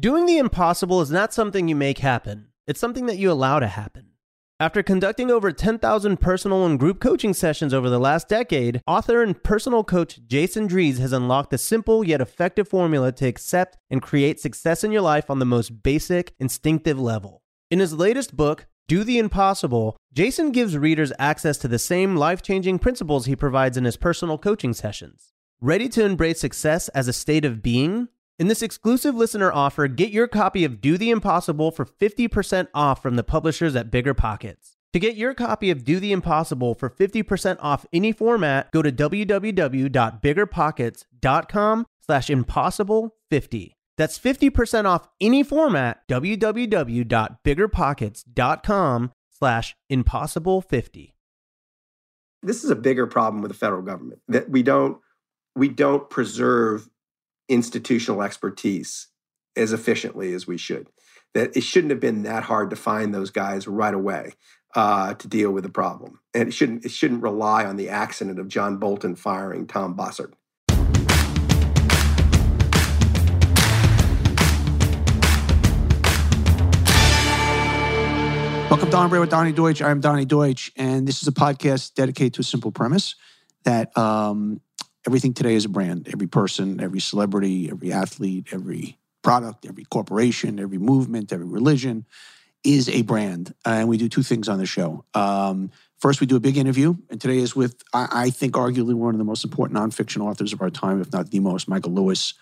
Doing the impossible is not something you make happen, it's something that you allow to happen. After conducting over 10,000 personal and group coaching sessions over the last decade, author and personal coach Jason Drees has unlocked a simple yet effective formula to accept and create success in your life on the most basic, instinctive level. In his latest book, Do the Impossible, Jason gives readers access to the same life changing principles he provides in his personal coaching sessions. Ready to embrace success as a state of being? In this exclusive listener offer, get your copy of Do the Impossible for 50% off from the publishers at Bigger Pockets. To get your copy of Do the Impossible for 50% off any format, go to www.biggerpockets.com slash impossible50. That's 50% off any format, www.biggerpockets.com slash impossible50. This is a bigger problem with the federal government that we don't we don't preserve institutional expertise as efficiently as we should. That it shouldn't have been that hard to find those guys right away uh, to deal with the problem, and it shouldn't it shouldn't rely on the accident of John Bolton firing Tom Bossert. Welcome to On with Donny Deutsch. I'm Donny Deutsch, and this is a podcast dedicated to a simple premise that um, everything today is a brand. Every person, every celebrity, every athlete, every product, every corporation, every movement, every religion is a brand. And we do two things on the show. Um, first, we do a big interview, and today is with, I, I, think, arguably one of the most important nonfiction authors of our time, if not the most, Michael Lewis.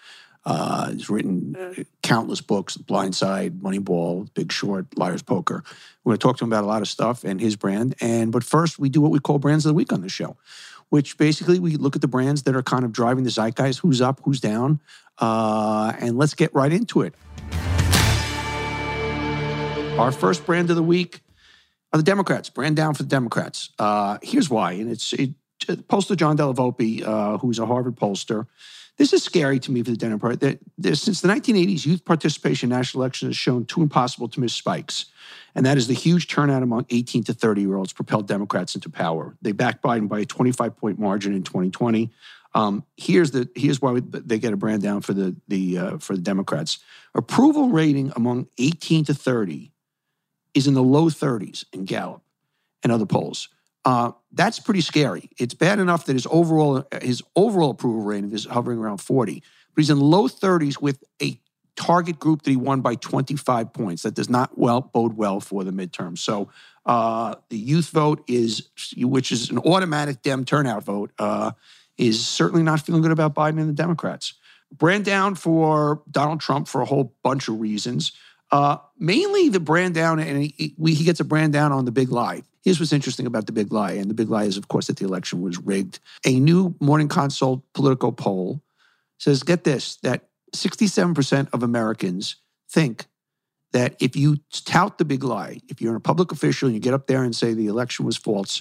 Uh, he's written uh, countless books, Blind Side, Moneyball, Big Short, Liar's Poker. We're going to talk to him about a lot of stuff and his brand. And but first, we do what we call Brands of the Week on the show which basically we look at the brands that are kind of driving the zeitgeist who's up, who's down, uh, and let's get right into it. Our first brand of the week are the Democrats, brand down for the Democrats. Uh, here's why, and it's it, poster John Della Volpe, uh, who's a Harvard pollster. This is scary to me for the Democrats. Since the 1980s, youth participation in national elections has shown two impossible to miss spikes. And that is the huge turnout among 18 to 30 year olds propelled Democrats into power. They backed Biden by a 25 point margin in 2020. Um, here's the here's why they get a brand down for the the uh, for the Democrats. Approval rating among 18 to 30 is in the low 30s in Gallup and other polls. Uh, that's pretty scary. It's bad enough that his overall his overall approval rating is hovering around 40, but he's in low 30s with a target group that he won by 25 points. That does not well bode well for the midterm. So uh, the youth vote is, which is an automatic Dem turnout vote, uh, is certainly not feeling good about Biden and the Democrats. Brand down for Donald Trump for a whole bunch of reasons. Uh, mainly the brand down, and he, he gets a brand down on the big lie. Here's what's interesting about the big lie. And the big lie is, of course, that the election was rigged. A new Morning Consult political poll says, get this, that 67% of Americans think that if you tout the big lie, if you're a public official and you get up there and say the election was false,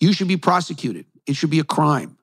you should be prosecuted. It should be a crime.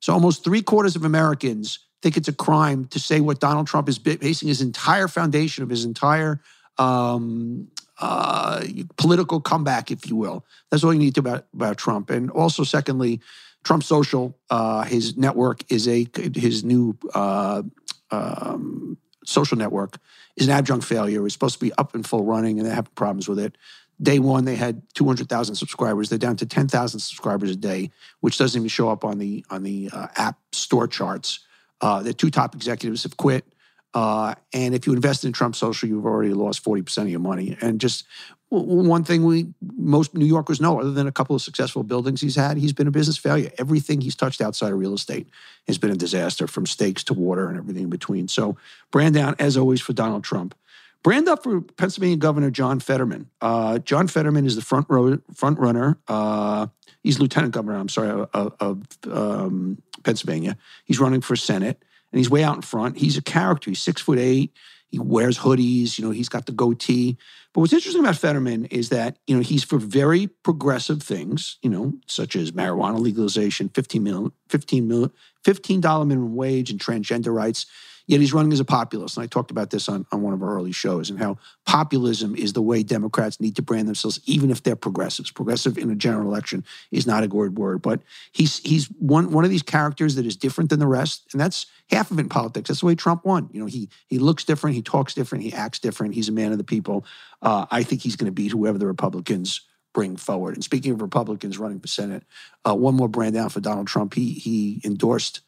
So almost three quarters of Americans think it's a crime to say what Donald Trump is basing his entire foundation of his entire um, uh, political comeback, if you will. That's all you need to about about Trump. And also, secondly, Trump Social, uh, his network is a his new uh, um, social network is an adjunct failure. It's supposed to be up and full running, and they have problems with it. Day one, they had 200,000 subscribers. They're down to 10,000 subscribers a day, which doesn't even show up on the on the uh, app store charts. Uh, the two top executives have quit. Uh, and if you invest in Trump Social, you've already lost 40% of your money. And just one thing we most New Yorkers know, other than a couple of successful buildings he's had, he's been a business failure. Everything he's touched outside of real estate has been a disaster, from steaks to water and everything in between. So, brand down as always for Donald Trump. Brand up for Pennsylvania Governor John Fetterman. Uh, John Fetterman is the front row, front runner. Uh, he's lieutenant governor. I'm sorry of, of um, Pennsylvania. He's running for Senate, and he's way out in front. He's a character. He's six foot eight. He wears hoodies. You know, he's got the goatee. But what's interesting about Fetterman is that, you know, he's for very progressive things, you know, such as marijuana legalization, 15 mil, 15 mil, $15 minimum wage and transgender rights. Yet he's running as a populist. And I talked about this on, on one of our early shows and how populism is the way Democrats need to brand themselves, even if they're progressives. Progressive in a general election is not a good word, but he's he's one one of these characters that is different than the rest. And that's half of it in politics. That's the way Trump won. You know, he he looks different, he talks different, he acts different. He's a man of the people. Uh, I think he's going to beat whoever the Republicans bring forward. And speaking of Republicans running for Senate, uh, one more brand down for Donald Trump. He he endorsed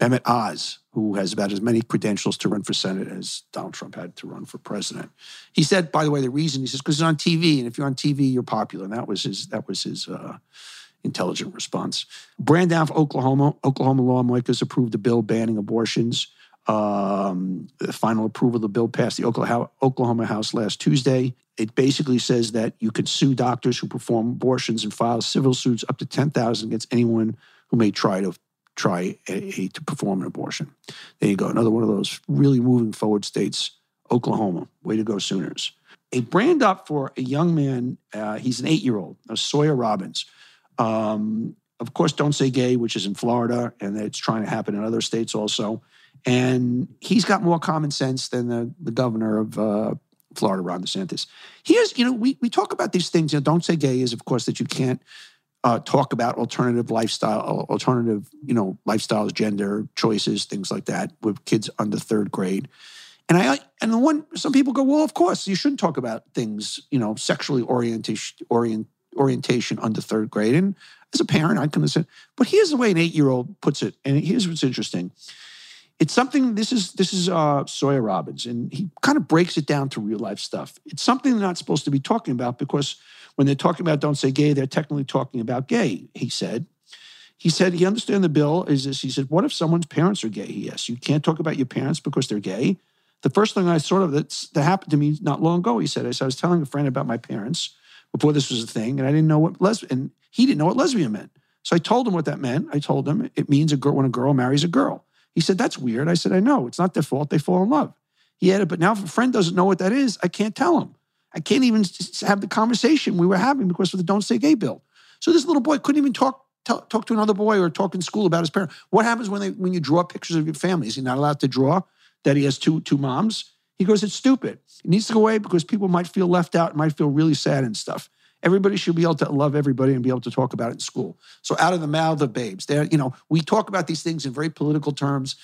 Mehmet Oz, who has about as many credentials to run for Senate as Donald Trump had to run for president. He said, by the way, the reason he says because it's on TV, and if you're on TV, you're popular. And that was his that was his uh, intelligent response. Brand down for Oklahoma. Oklahoma lawmakers approved a bill banning abortions. Um, the final approval of the bill passed the Oklahoma House last Tuesday. It basically says that you can sue doctors who perform abortions and file civil suits up to ten thousand against anyone who may try to try a, a, to perform an abortion. There you go. Another one of those really moving forward states. Oklahoma, way to go, Sooners. A brand up for a young man. Uh, he's an eight-year-old, Sawyer Robbins. Um, of course, don't say gay, which is in Florida, and it's trying to happen in other states also. And he's got more common sense than the, the governor of uh, Florida, Ron DeSantis. Here's, you know, we, we talk about these things. You know, don't say gay is, of course, that you can't uh, talk about alternative lifestyle, alternative, you know, lifestyles, gender choices, things like that with kids under third grade. And I and the one some people go, well, of course you shouldn't talk about things, you know, sexually orientation orient, orientation under third grade. And as a parent, I can listen. But here's the way an eight year old puts it, and here's what's interesting. It's something. This is this is uh, Sawyer Robbins, and he kind of breaks it down to real life stuff. It's something they're not supposed to be talking about because when they're talking about don't say gay, they're technically talking about gay, he said. He said he understand the bill is this. He said, what if someone's parents are gay? Yes, you can't talk about your parents because they're gay. The first thing I sort of that's, that happened to me not long ago, he said, I, I was telling a friend about my parents before this was a thing, and I didn't know what lesbian, and he didn't know what lesbian meant. So I told him what that meant. I told him it means a girl when a girl marries a girl. He said, That's weird. I said, I know. It's not their fault. They fall in love. He added, But now if a friend doesn't know what that is, I can't tell him. I can't even have the conversation we were having because of the Don't Say Gay bill. So this little boy couldn't even talk talk, to another boy or talk in school about his parents. What happens when they when you draw pictures of your family? Is he not allowed to draw that he has two two moms? He goes, it's stupid. It needs to go away because people might feel left out, might feel really sad and stuff. Everybody should be able to love everybody and be able to talk about it in school. So out of the mouth of babes, there, you know, we talk about these things in very political terms,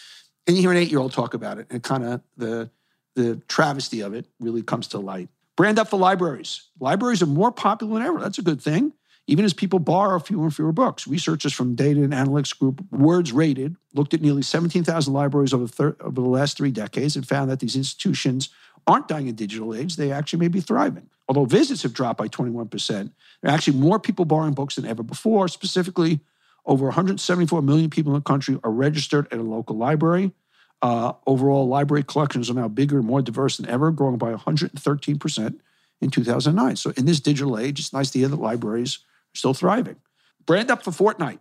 and you hear an eight-year-old talk about it, and kind of the the travesty of it really comes to light. Brand up for libraries. Libraries are more popular than ever. That's a good thing. Even as people borrow fewer and fewer books. Researchers from Data and Analytics Group, Words Rated, looked at nearly 17,000 libraries over, thir- over the last three decades and found that these institutions aren't dying in digital age. They actually may be thriving. Although visits have dropped by 21%, there are actually more people borrowing books than ever before. Specifically, over 174 million people in the country are registered at a local library. Uh, overall, library collections are now bigger and more diverse than ever, growing by 113% in 2009. So, in this digital age, it's nice to hear that libraries are still thriving. Brand up for Fortnite.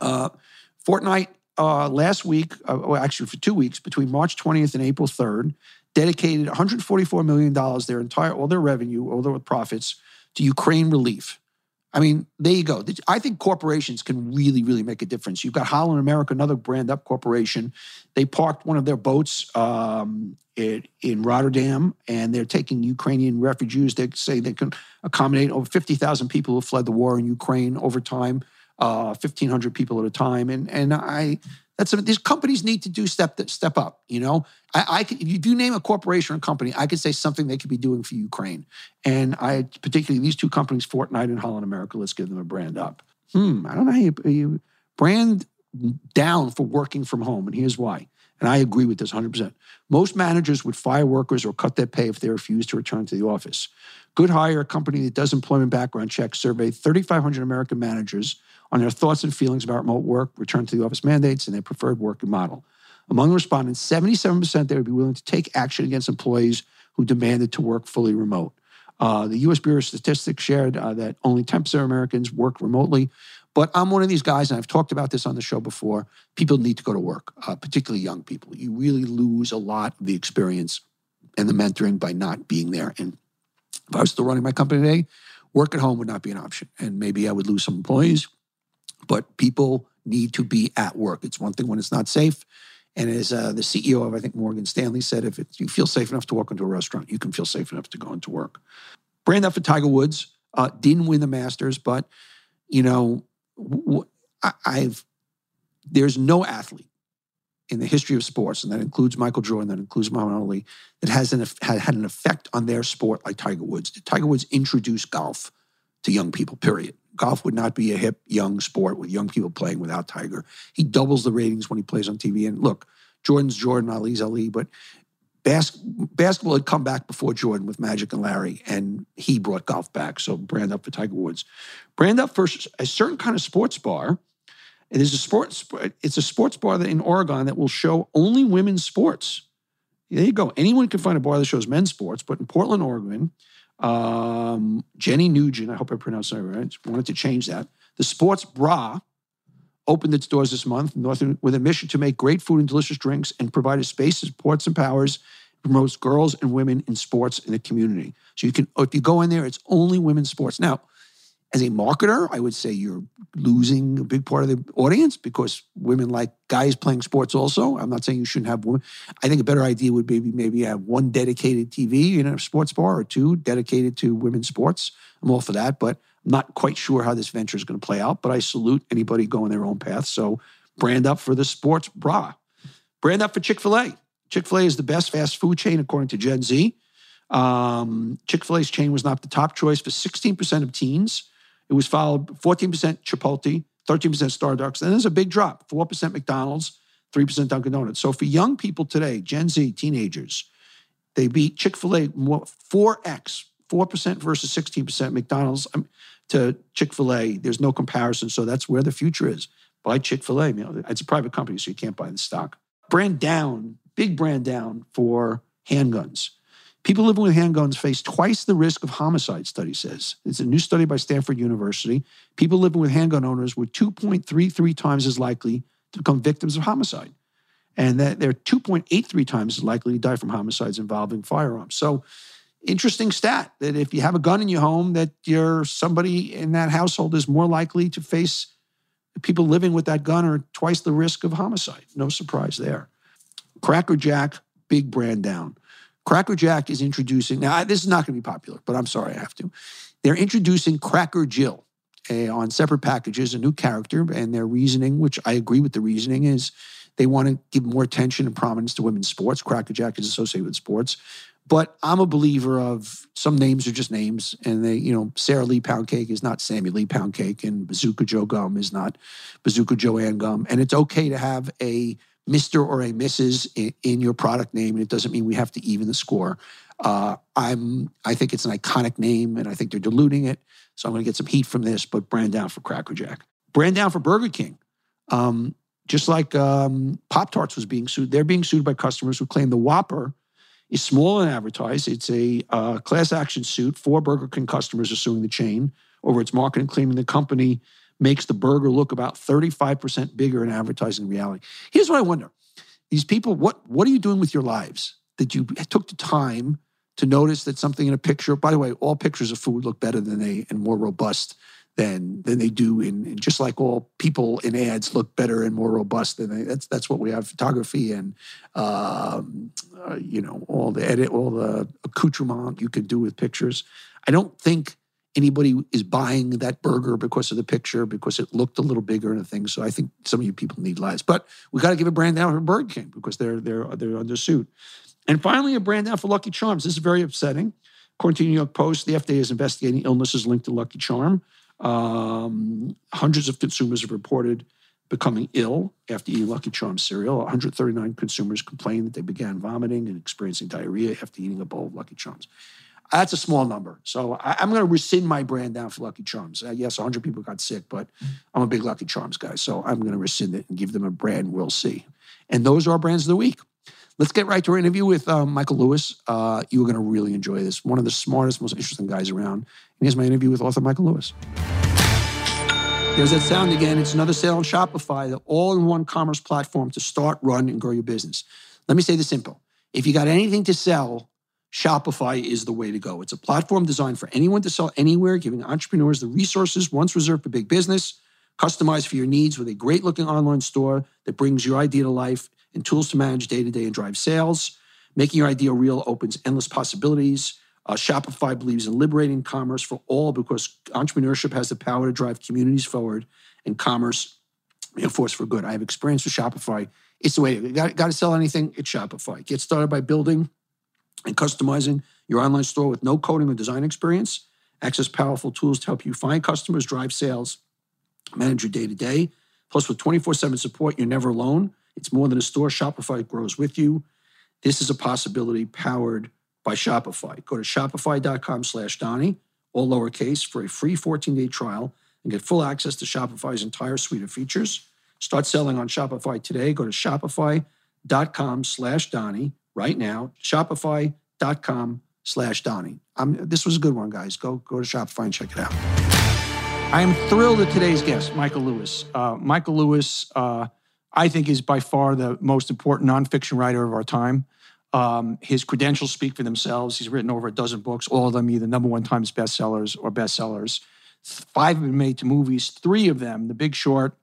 Uh, Fortnite uh, last week, uh, well, actually for two weeks, between March 20th and April 3rd, dedicated 144 million dollars, their entire all their revenue, all their profits, to Ukraine relief. I mean, there you go. I think corporations can really, really make a difference. You've got Holland America, another brand up corporation. They parked one of their boats um, in, in Rotterdam, and they're taking Ukrainian refugees. They say they can accommodate over 50,000 people who fled the war in Ukraine over time, uh, 1,500 people at a time. And and I that's these companies need to do step step up. You know, I, I if you name a corporation or company, I could say something they could be doing for Ukraine. And I particularly these two companies, Fortnite and Holland America. Let's give them a brand up. Hmm, I don't know how you, you brand down for working from home, and here's why. And I agree with this 100%. Most managers would fire workers or cut their pay if they refuse to return to the office. Good Hire, a company that does employment background checks, surveyed 3,500 American managers on their thoughts and feelings about remote work, return to the office mandates, and their preferred working model. Among the respondents, 77% they would be willing to take action against employees who demanded to work fully remote. Uh, the U.S. Bureau of Statistics shared uh, that only 10% of Americans work remotely. But I'm one of these guys, and I've talked about this on the show before. People need to go to work, uh, particularly young people. You really lose a lot of the experience and the mentoring by not being there. And if I was still running my company today, work at home would not be an option. And maybe I would lose some employees, but people need to be at work. It's one thing when it's not safe, And as uh, the CEO of, I think, Morgan Stanley said, if you feel safe enough to walk into a restaurant, you can feel safe enough to go into work. Brand up for Tiger Woods. Uh, didn't win the Masters, but, you know, I've, there's no athlete in the history of sports, and that includes Michael Jordan, that includes Muhammad Ali, that has an, had, had an effect on their sport like Tiger Woods. Did Tiger Woods introduce golf to young people, period. Golf would not be a hip, young sport with young people playing without Tiger. He doubles the ratings when he plays on TV. And look, Jordan's Jordan, Ali's Ali, but bas- basketball had come back before Jordan with Magic and Larry, and he brought golf back. So brand up for Tiger Woods. Brand up for a certain kind of sports bar – it is a sports. It's a sports bar that in Oregon that will show only women's sports. There you go. Anyone can find a bar that shows men's sports, but in Portland, Oregon, um, Jenny Nugent, I hope I pronounced that right, wanted to change that. The Sports Bra opened its doors this month with a mission to make great food and delicious drinks and provide a space supports, powers, promotes girls and women in sports in the community. So you can, if you go in there, it's only women's sports. Now, as a marketer, I would say you're losing a big part of the audience because women like guys playing sports also. I'm not saying you shouldn't have women. I think a better idea would be maybe have one dedicated TV in a sports bar or two dedicated to women's sports. I'm all for that, but not quite sure how this venture is going to play out. But I salute anybody going their own path. So brand up for the sports bra. Brand up for Chick fil A. Chick fil A is the best fast food chain according to Gen Z. Um, Chick fil A's chain was not the top choice for 16% of teens. It was followed 14% Chipotle, 13% Starbucks. And there's a big drop 4% McDonald's, 3% Dunkin' Donuts. So for young people today, Gen Z, teenagers, they beat Chick fil A 4x, 4% versus 16% McDonald's um, to Chick fil A. There's no comparison. So that's where the future is. Buy Chick fil A. You know, it's a private company, so you can't buy the stock. Brand down, big brand down for handguns. People living with handguns face twice the risk of homicide, study says. It's a new study by Stanford University. People living with handgun owners were 2.33 times as likely to become victims of homicide. And that they're 2.83 times as likely to die from homicides involving firearms. So interesting stat that if you have a gun in your home, that you're somebody in that household is more likely to face people living with that gun are twice the risk of homicide. No surprise there. Cracker Jack, big brand down. Cracker Jack is introducing, now this is not going to be popular, but I'm sorry I have to. They're introducing Cracker Jill uh, on separate packages, a new character, and their reasoning, which I agree with the reasoning, is they want to give more attention and prominence to women's sports. Cracker Jack is associated with sports. But I'm a believer of some names are just names, and they, you know, Sara Lee Pound Cake is not Sammy Lee Pound Cake, and Bazooka Joe Gum is not Bazooka Joanne Gum, and it's okay to have a Mr. or a Mrs. In, in, your product name, and it doesn't mean we have to even the score. Uh, I'm I think it's an iconic name, and I think they're diluting it. So I'm going to get some heat from this, but brand down for Cracker Jack, brand down for Burger King. Um, just like um, Pop Tarts was being sued, they're being sued by customers who claim the Whopper is small and advertised. It's a uh, class action suit. Four Burger King customers are suing the chain over its marketing, claiming the company makes the burger look about 35% bigger in advertising reality. Here's what I wonder. These people, what, what are you doing with your lives that you took the time to notice that something in a picture, by the way, all pictures of food look better than they and more robust than than they do in, in just like all people in ads look better and more robust than they that's that's what we have photography and um, uh, you know all the edit all the accoutrement you can do with pictures i don't think anybody is buying that burger because of the picture, because it looked a little bigger and a thing. So I think some of you people need lives. But we got to give a brand down for Burger King because they're they're they're under suit. And finally, a brand down for Lucky Charms. This is very upsetting. According to New York Post, the FDA is investigating illnesses linked to Lucky Charm. Um, hundreds of consumers have reported becoming ill after eating Lucky Charm cereal. 139 consumers complained that they began vomiting and experiencing diarrhea after eating a bowl of Lucky Charms. That's a small number. So I, am going to rescind my brand down for Lucky Charms. Uh, yes, 100 people got sick, but I'm a big Lucky Charms guy. So I'm going to rescind it and give them a brand we'll see. And those are our brands of the week. Let's get right to our interview with um, Michael Lewis. Uh, you're going to really enjoy this. One of the smartest, most interesting guys around. And here's my interview with author Michael Lewis. There's that sound again. It's another sale on Shopify, the all in one commerce platform to start, run, and grow your business. Let me say this simple. If you got anything to sell, Shopify is the way to go. It's a platform designed for anyone to sell anywhere, giving entrepreneurs the resources once reserved for big business, customized for your needs with a great looking online store that brings your idea to life and tools to manage day to day and drive sales. Making your idea real opens endless possibilities. Uh, Shopify believes in liberating commerce for all because entrepreneurship has the power to drive communities forward and commerce a force for good. I have experience with Shopify. It's the way you got, got to sell anything. It's Shopify. Get started by building and customizing your online store with no coding or design experience. Access powerful tools to help you find customers, drive sales, manage your day to day. Plus, with 24 7 support, you're never alone. It's more than a store. Shopify grows with you. This is a possibility powered by Shopify. Go to shopify.com slash Donny, all lowercase, for a free 14 day trial and get full access to Shopify's entire suite of features. Start selling on Shopify today. Go to shopify.com slash Donny right now. Shopify.com slash Donny. I'm, this was a good one, guys. Go, go to Shopify and check it out. I am thrilled at today's guest, Michael Lewis. Uh, Michael Lewis, uh, I think, is by far the most important nonfiction writer of our time. Um, his credentials speak for themselves. He's written over a dozen books, all of them either number one times bestsellers or bestsellers. Five have been made to movies. Three of them, The Big Short,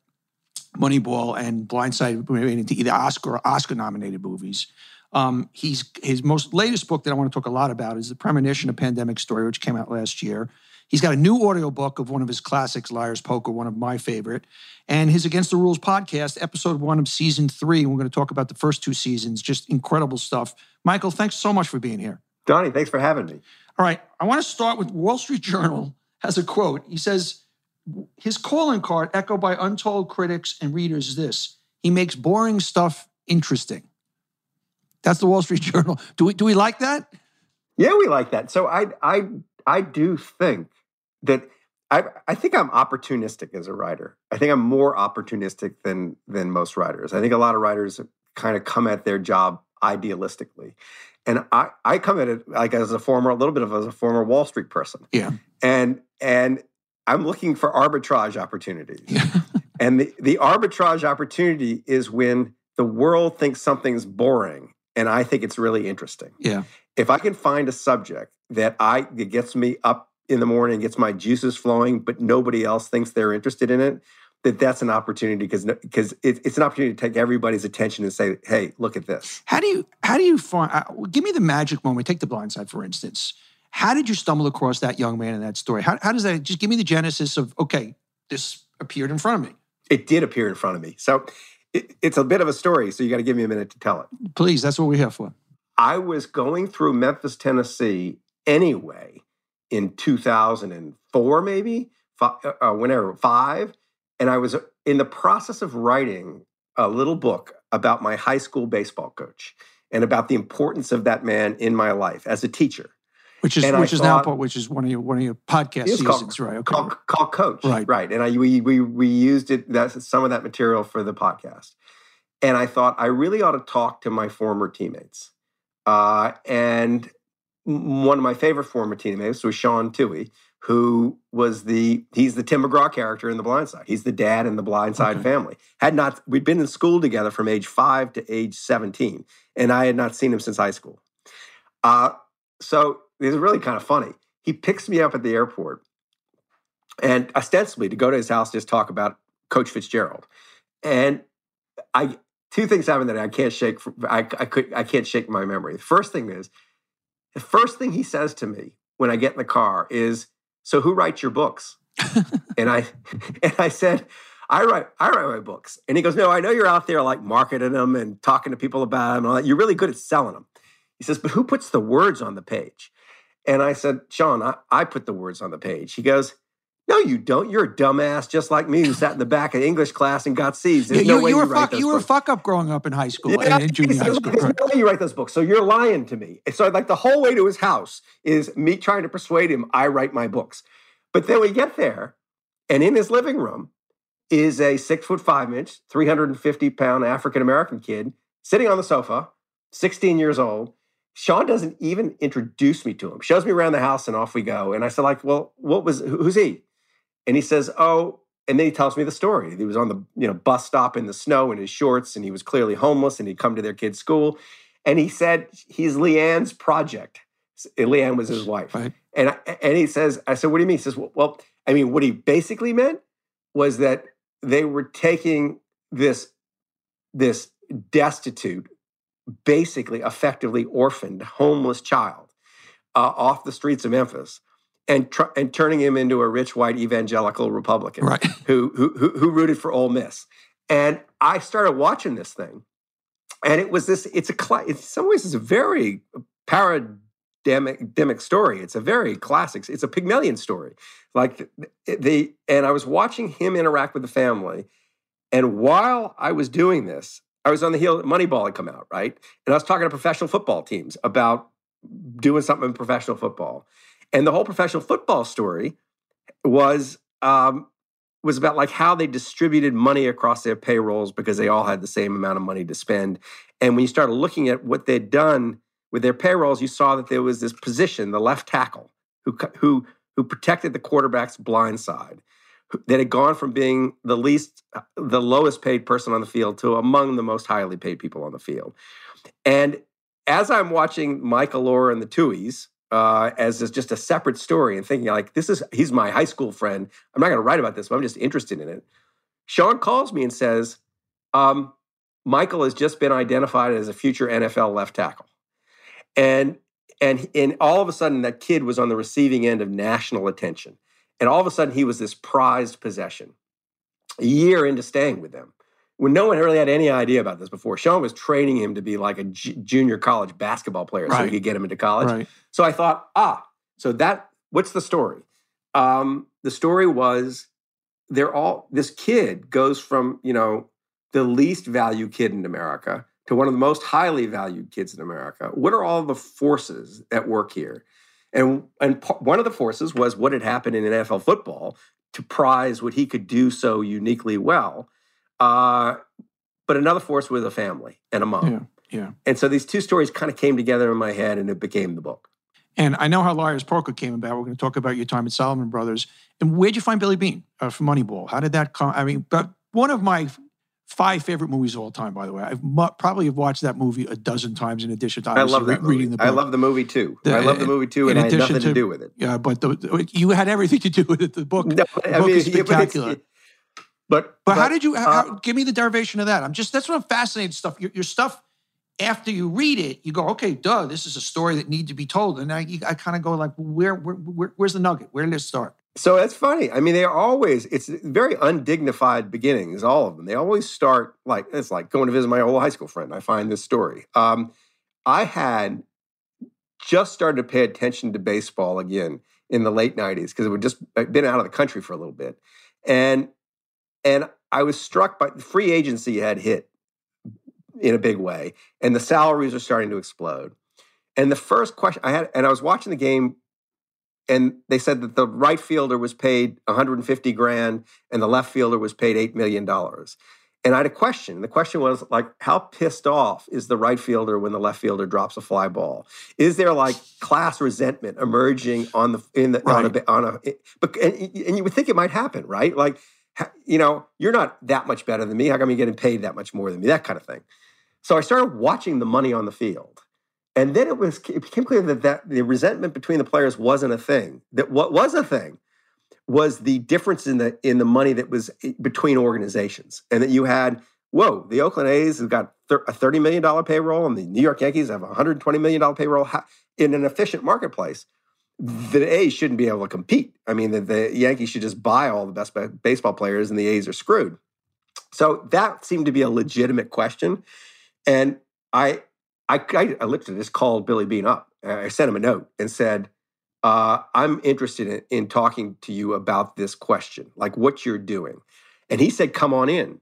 Moneyball, and Blindside, were made into either Oscar or Oscar-nominated movies. Um, he's his most latest book that I want to talk a lot about is The Premonition: A Pandemic Story, which came out last year. He's got a new audiobook of one of his classics, Liar's Poker, one of my favorite, and his Against the Rules podcast, episode one of season three. We're going to talk about the first two seasons. Just incredible stuff. Michael, thanks so much for being here. Donny, thanks for having me. All right, I want to start with Wall Street Journal has a quote. He says, his calling card, echoed by untold critics and readers, is this he makes boring stuff interesting. That's the Wall Street Journal. Do we do we like that? Yeah, we like that. So I I I do think that I I think I'm opportunistic as a writer. I think I'm more opportunistic than than most writers. I think a lot of writers kind of come at their job idealistically. And I, I come at it like as a former, a little bit of as a former Wall Street person. Yeah. And and I'm looking for arbitrage opportunities. and the, the arbitrage opportunity is when the world thinks something's boring and I think it's really interesting. Yeah. If I can find a subject that I that gets me up in the morning, gets my juices flowing, but nobody else thinks they're interested in it, that that's an opportunity because because it, it's an opportunity to take everybody's attention and say, "Hey, look at this." How do you how do you find? Uh, give me the magic moment. Take the blind side for instance. How did you stumble across that young man in that story? How, how does that just give me the genesis of okay, this appeared in front of me? It did appear in front of me. So it, it's a bit of a story. So you got to give me a minute to tell it. Please, that's what we're here for. I was going through Memphis, Tennessee, anyway, in 2004, maybe five, uh, uh, whenever five and I was in the process of writing a little book about my high school baseball coach and about the importance of that man in my life as a teacher. Which is and which I is thought, now which is one of your one of your podcast seasons, called, right? Okay. Called, called Coach, right? Right, and I we we we used it that some of that material for the podcast, and I thought I really ought to talk to my former teammates, uh, and one of my favorite former teammates was Sean Tuohy, who was the he's the Tim McGraw character in The Blind Side. He's the dad in the Blind Side okay. family. Had not we'd been in school together from age five to age seventeen, and I had not seen him since high school. Uh, so is really kind of funny. He picks me up at the airport, and ostensibly to go to his house just talk about Coach Fitzgerald, and I two things happen that I can't shake. I, I could I can't shake my memory. The first thing is the first thing he says to me when I get in the car is so who writes your books? and I and I said, I write I write my books. And he goes, No, I know you're out there like marketing them and talking to people about them. And all that. You're really good at selling them. He says, but who puts the words on the page? And I said, Sean, I, I put the words on the page. He goes, no, you don't. You're a dumbass just like me who sat in the back of English class and got C's. There's you, no way you, you, were fuck, you were a fuck up growing up in high school yeah, and in junior high school. There's no way you write those books. So you're lying to me. So like the whole way to his house is me trying to persuade him I write my books. But then we get there, and in his living room is a six foot five inch, 350 pound African American kid sitting on the sofa, 16 years old. Sean doesn't even introduce me to him. Shows me around the house and off we go. And I said, like, well, what was who's he? And he says, Oh, and then he tells me the story. He was on the you know bus stop in the snow in his shorts, and he was clearly homeless, and he'd come to their kid's school. And he said he's Leigh Anne's project. Leigh Anne was his wife. Right. And and he says, I said, what do you mean? He says, well, well, I mean, what he basically meant was that they were taking this this destitute, basically, effectively orphaned, homeless child uh, off the streets of Memphis and tr- and turning him into a rich white evangelical Republican right. who, who who rooted for Ole Miss. And I started watching this thing, and it was this. It's a in some ways it's a very paradigmic story. It's a very classic. It's a Pygmalion story. Like the, the and I was watching him interact with the family, and while I was doing this, I was on the heel that Moneyball had come out, right? And I was talking to professional football teams about doing something in professional football. And the whole professional football story was um, was about like how they distributed money across their payrolls because they all had the same amount of money to spend. And when you started looking at what they'd done with their payrolls, you saw that there was this position, the left tackle, who who who protected the quarterback's blind side, that had gone from being the least, uh, the lowest paid person on the field to among the most highly paid people on the field. And as I'm watching Michael Oher and the Tuohys, uh, as just a separate story and thinking like this is he's my high school friend. I'm not going to write about this, but I'm just interested in it. Sean calls me and says, um, Michael has just been identified as a future NFL left tackle, and and and all of a sudden that kid was on the receiving end of national attention, and all of a sudden he was this prized possession. A year into staying with them, when no one really had any idea about this before. Sean was training him to be like a j- junior college basketball player right. so he could get him into college. Right. So I thought, ah, so that what's the story? Um, the story was they're all this kid goes from you know the least valued kid in America to one of the most highly valued kids in America. What are all the forces at work here? And and p- one of the forces was what had happened in NFL football to prize what he could do so uniquely well uh, but another force was a family and a mom. Yeah, yeah. And so these two stories kind of came together in my head, and it became the book. And I know how Liar's Poker came about. We're going to talk about your time at Salomon Brothers. And where'd you find Billy Beane uh, from Moneyball? How did that come? I mean, but one of my five favorite movies of all time, by the way. I've mu- probably have watched that movie a dozen times in addition to I love that re- reading the book. I love the movie too. The, I love the movie too, and I had nothing to, to, do with it. Yeah, but the, the, you had everything to do with it. The book, no, the book mean, is spectacular. Yeah, but, but, but how did you how, uh, give me the derivation of that? I'm just that's what I'm fascinated stuff. Your, your, stuff after you read it, you go, okay, duh, this is a story that needs to be told, and I, I kind of go like, where, where, where, where's the nugget? Where did it start? So that's funny. I mean, they are always it's very undignified beginnings. All of them. They always start like it's like going to visit my old high school friend. I find this story. Um, I had just started to pay attention to baseball again in the late '90s because it had just been out of the country for a little bit, and and I was struck by the free agency had hit in a big way, and the salaries are starting to explode. And the first question I had, and I was watching the game, and they said that the right fielder was paid 150 grand, and the left fielder was paid eight million dollars. And I had a question. The question was like, how pissed off is the right fielder when the left fielder drops a fly ball? Is there like class resentment emerging on the in the right. on a on a? Eh, but and, and you would think it might happen, right? Like you know, you're not that much better than me. How come you're getting paid that much more than me? That kind of thing. So I started watching the money on the field. And then it was it became clear that, that the resentment between the players wasn't a thing. That what was a thing was the difference in the in the money that was eh, between organizations. And that you had, whoa, the Oakland A's have got a $30 million payroll and the New York Yankees have a $120 million payroll in an efficient marketplace the A's shouldn't be able to compete. I mean, the, the Yankees should just buy all the best baseball players, and the A's are screwed. So that seemed to be a legitimate question, and I, I, I looked at this, called Billy Beane up. I sent him a note and said, uh, "I'm interested in, in talking to you about this question, like what you're doing." And he said, "Come on in."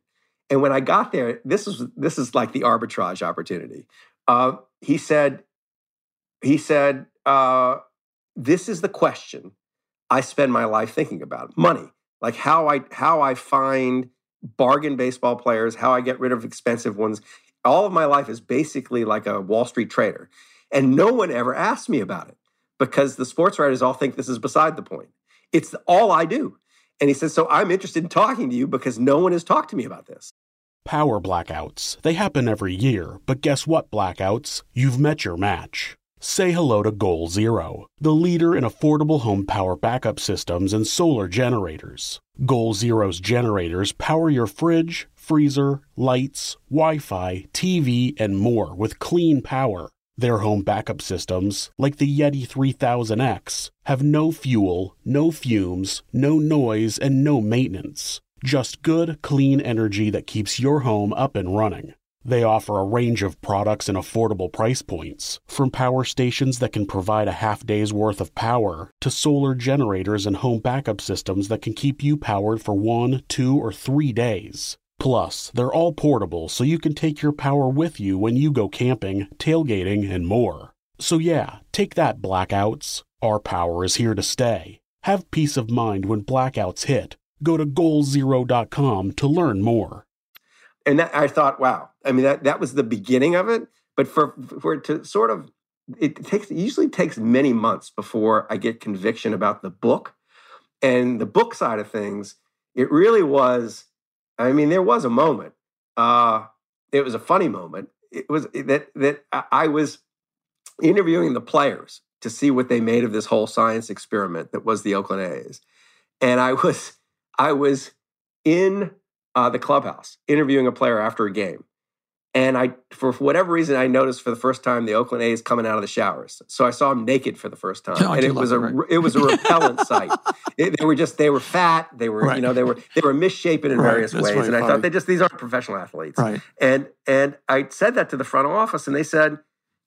And when I got there, this is this is like the arbitrage opportunity. Uh, he said, he said. Uh, this is the question I spend my life thinking about money, like how I how I find bargain baseball players, how I get rid of expensive ones. All of my life is basically like a Wall Street trader. And no one ever asked me about it because the sports writers all think this is beside the point. It's all I do. And he says, So I'm interested in talking to you because no one has talked to me about this. Power blackouts. They happen every year, but guess what, blackouts? You've met your match. Say hello to Goal Zero, the leader in affordable home power backup systems and solar generators. Goal Zero's generators power your fridge, freezer, lights, Wi Fi, TV, and more with clean power. Their home backup systems, like the Yeti 3000X, have no fuel, no fumes, no noise, and no maintenance. Just good, clean energy that keeps your home up and running. They offer a range of products and affordable price points, from power stations that can provide a half day's worth of power to solar generators and home backup systems that can keep you powered for one, two, or three days. Plus, they're all portable so you can take your power with you when you go camping, tailgating, and more. So, yeah, take that, blackouts. Our power is here to stay. Have peace of mind when blackouts hit. Go to goalzero.com to learn more and that, I thought, wow. I mean, that that was the beginning of it. But for for it to sort of, it takes it usually takes many months before I get conviction about the book, and the book side of things. It really was. I mean, there was a moment. Uh, it was a funny moment. It was that that I was interviewing the players to see what they made of this whole science experiment that was the Oakland A's, and I was I was in uh, the clubhouse interviewing a player after a game. And I, for whatever reason, I noticed for the first time the Oakland A's coming out of the showers. So I saw them naked for the first time, oh, and it was a right. it was a repellent sight. It, they were just they were fat, they were right. you know they were they were misshapen in right. various That's ways, and I thought they just these aren't professional athletes. Right. And and I said that to the front office, and they said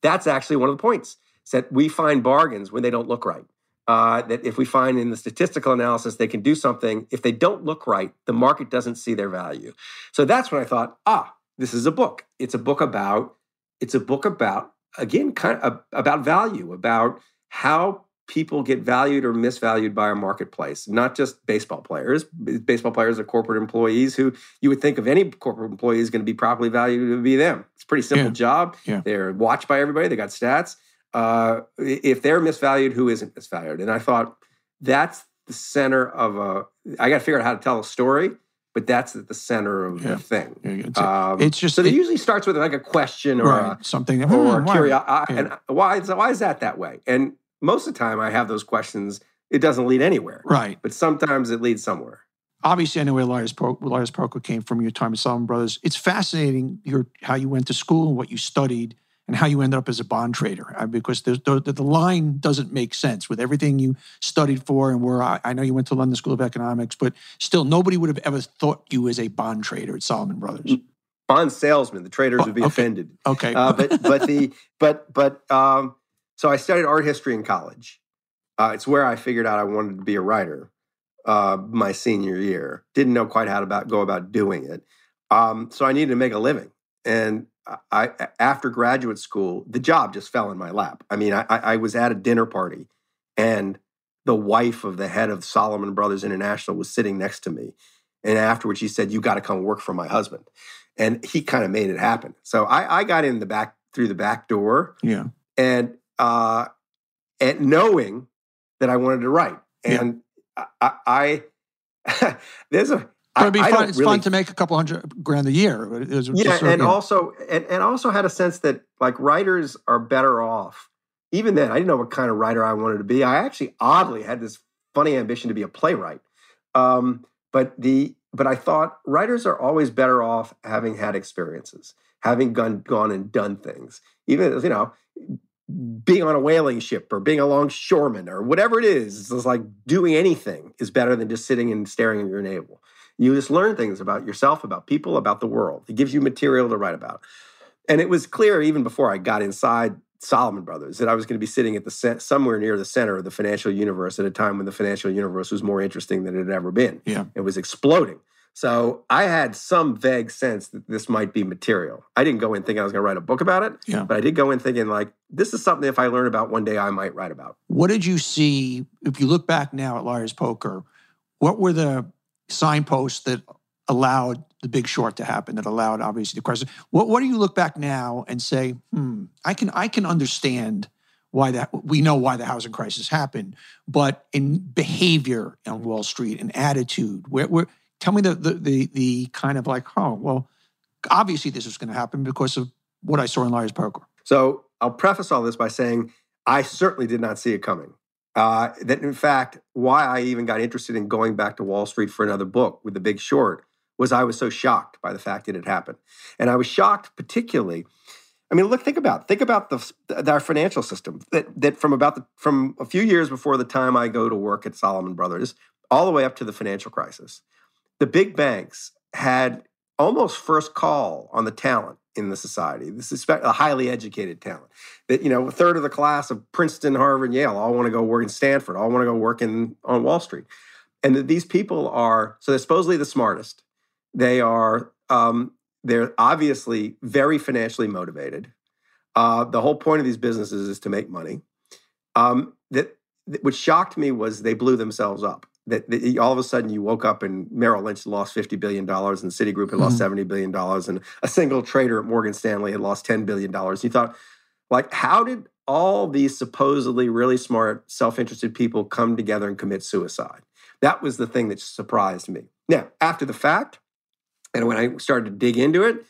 that's actually one of the points. Said we find bargains when they don't look right. Uh, that if we find in the statistical analysis they can do something, if they don't look right, the market doesn't see their value. So that's when I thought, ah, this is a book. It's a book about, it's a book about, again, kind of about value, about how people get valued or misvalued by a marketplace, not just baseball players. Baseball players are corporate employees who you would think of any corporate employee is going to be properly valued to be them. It's a pretty simple Yeah. job. Yeah. They're watched by everybody, they got stats uh, if they're misvalued, who isn't misvalued? And I thought that's the center of a. I got to figure out how to tell a story, but that's at the center of Yeah. the thing. Yeah, It's, Um, it's just so. It it- usually starts with like a question or right, something a, hmm, or why- curiosity. yeah. And why is why is that that way? And most of the time, I have those questions. It doesn't lead anywhere, Right. but sometimes it leads somewhere. Obviously, I know where Elias, Pro- Liar's Poker came from, your time at Salomon Brothers. It's fascinating your how you went to school and what you studied and how you ended up as a bond trader uh, because the, the line doesn't make sense with everything you studied for and where I, I know you went to London School of Economics, but still nobody would have ever thought you as a bond trader at Salomon Brothers. Bond salesman, the traders Oh, would be okay. offended. Okay. uh, but but the but but um, so I studied art history in college. Uh, it's where I figured out I wanted to be a writer. Uh, my senior year, didn't know quite how to about, go about doing it. Um, so I needed to make a living, and I after graduate school, the job just fell in my lap. I mean, I, I was at a dinner party, and the wife of the head of Salomon Brothers International was sitting next to me, and afterwards she said, "You got to come work for my husband," and he kind of made it happen. So I, I got in the back through the back door, yeah. and uh, and knowing that I wanted to write, Yeah. and I, I there's a But it'd be I fun. don't It's really fun to make a couple hundred grand a year. It was yeah, and also and, and also had a sense that like writers are better off. Even then, I didn't know what kind of writer I wanted to be. I actually oddly had this funny ambition to be a playwright. Um, but the but I thought writers are always better off having had experiences, having gone gone and done things. Even you know, being on a whaling ship or being a longshoreman or whatever it is, it's like doing anything is better than just sitting and staring at your navel. You just learn things about yourself, about people, about the world. It gives you material to write about. And it was clear even before I got inside Salomon Brothers that I was going to be sitting at the somewhere near the center of the financial universe at a time when the financial universe was more interesting than it had ever been. Yeah. It was exploding. So I had some vague sense that this might be material. I didn't go in thinking I was going to write a book about it, Yeah. but I did go in thinking like this is something if I learn about one day I might write about. What did you see if you look back now at Liar's Poker? What were the signposts that allowed the big short to happen? That allowed obviously the crisis. What What do you look back now and say, hmm, I can I can understand why that we know why the housing crisis happened, but in behavior on Wall Street and attitude, where, where tell me the, the the the kind of like, oh well, obviously this was going to happen because of what I saw in Liar's Poker. So I'll preface all this by saying I certainly did not see it coming. Uh, that in fact, why I even got interested in going back to Wall Street for another book with The Big Short was I was so shocked by the fact that it had happened, and I was shocked particularly. I mean, look, think about think about the our financial system that that from about the from a few years before the time I go to work at Salomon Brothers, all the way up to the financial crisis, the big banks had almost first call on the talent in the society. This is a highly educated talent. That you know, a third of the class of Princeton, Harvard, Yale all want to go work in Stanford, all want to go work in on Wall Street, and that these people are so they're supposedly the smartest. They are um, they're obviously very financially motivated. Uh, the whole point of these businesses is to make money. Um, that, that what shocked me was they blew themselves up that, that, all of a sudden you woke up and Merrill Lynch lost $50 billion and Citigroup had lost mm-hmm. $70 billion and a single trader at Morgan Stanley had lost $10 billion. You thought, like, how did all these supposedly really smart, self-interested people come together and commit suicide? That was the thing that surprised me. Now, after the fact, and when I started to dig into it,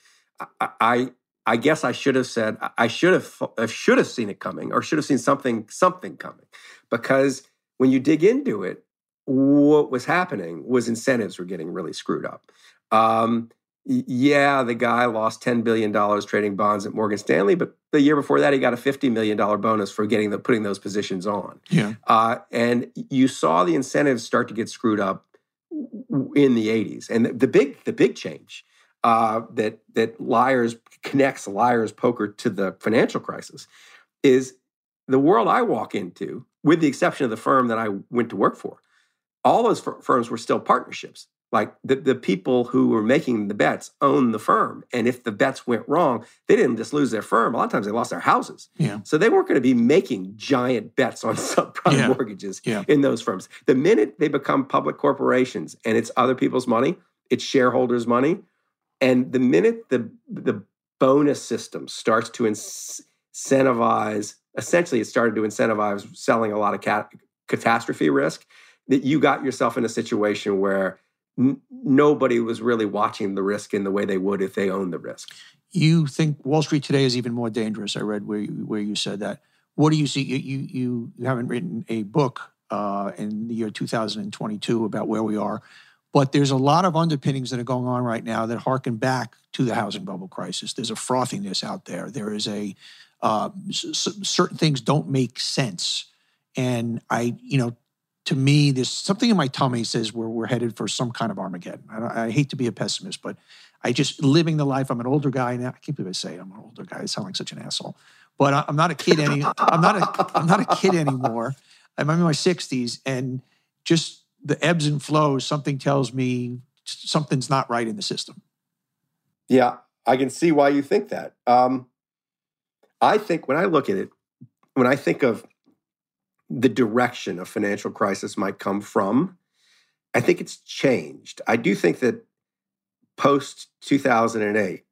I, I I guess I should have said I should have I should have seen it coming or should have seen something something coming because when you dig into it what was happening was incentives were getting really screwed up. Um, yeah, the guy lost $10 billion trading bonds at Morgan Stanley, but the year before that, he got a $50 million bonus for getting the putting those positions on. Yeah. Uh, and you saw the incentives start to get screwed up in the 80s. And the, the big, the big change uh, that that liars connects Liar's Poker to the financial crisis is the world I walk into, with the exception of the firm that I went to work for all those firms were still partnerships. Like the, the people who were making the bets owned the firm. And if the bets went wrong, they didn't just lose their firm. A lot of times they lost their houses. Yeah. So they weren't going to be making giant bets on subprime yeah. mortgages yeah. in those firms. The minute they become public corporations and it's other people's money, it's shareholders' money. And the minute the, the bonus system starts to incentivize, essentially, it started to incentivize selling a lot of cat- catastrophe risk that you got yourself in a situation where n- nobody was really watching the risk in the way they would if they owned the risk. You think Wall Street today is even more dangerous? I read where you, where you said that. What do you see? You you you haven't written a book uh, in the year 2022 about where we are, but there's a lot of underpinnings that are going on right now that harken back to the housing bubble crisis. There's a frothiness out there. There is a uh, s- certain things don't make sense, and I you know to me, there's something in my tummy says we're, we're headed for some kind of Armageddon. I, I, hate to be a pessimist, but I just living the life. I'm an older guy now. I can't believe I say it. I'm an older guy. I sound like such an asshole, but I, am not a kid any. I'm not a. I'm not a kid anymore. I'm in my 60s, and just the ebbs and flows. Something tells me something's not right in the system. Yeah, I can see why you think that. Um, I think when I look at it, when I think of the direction a financial crisis might come from. I think it's changed. I do think that post 2008,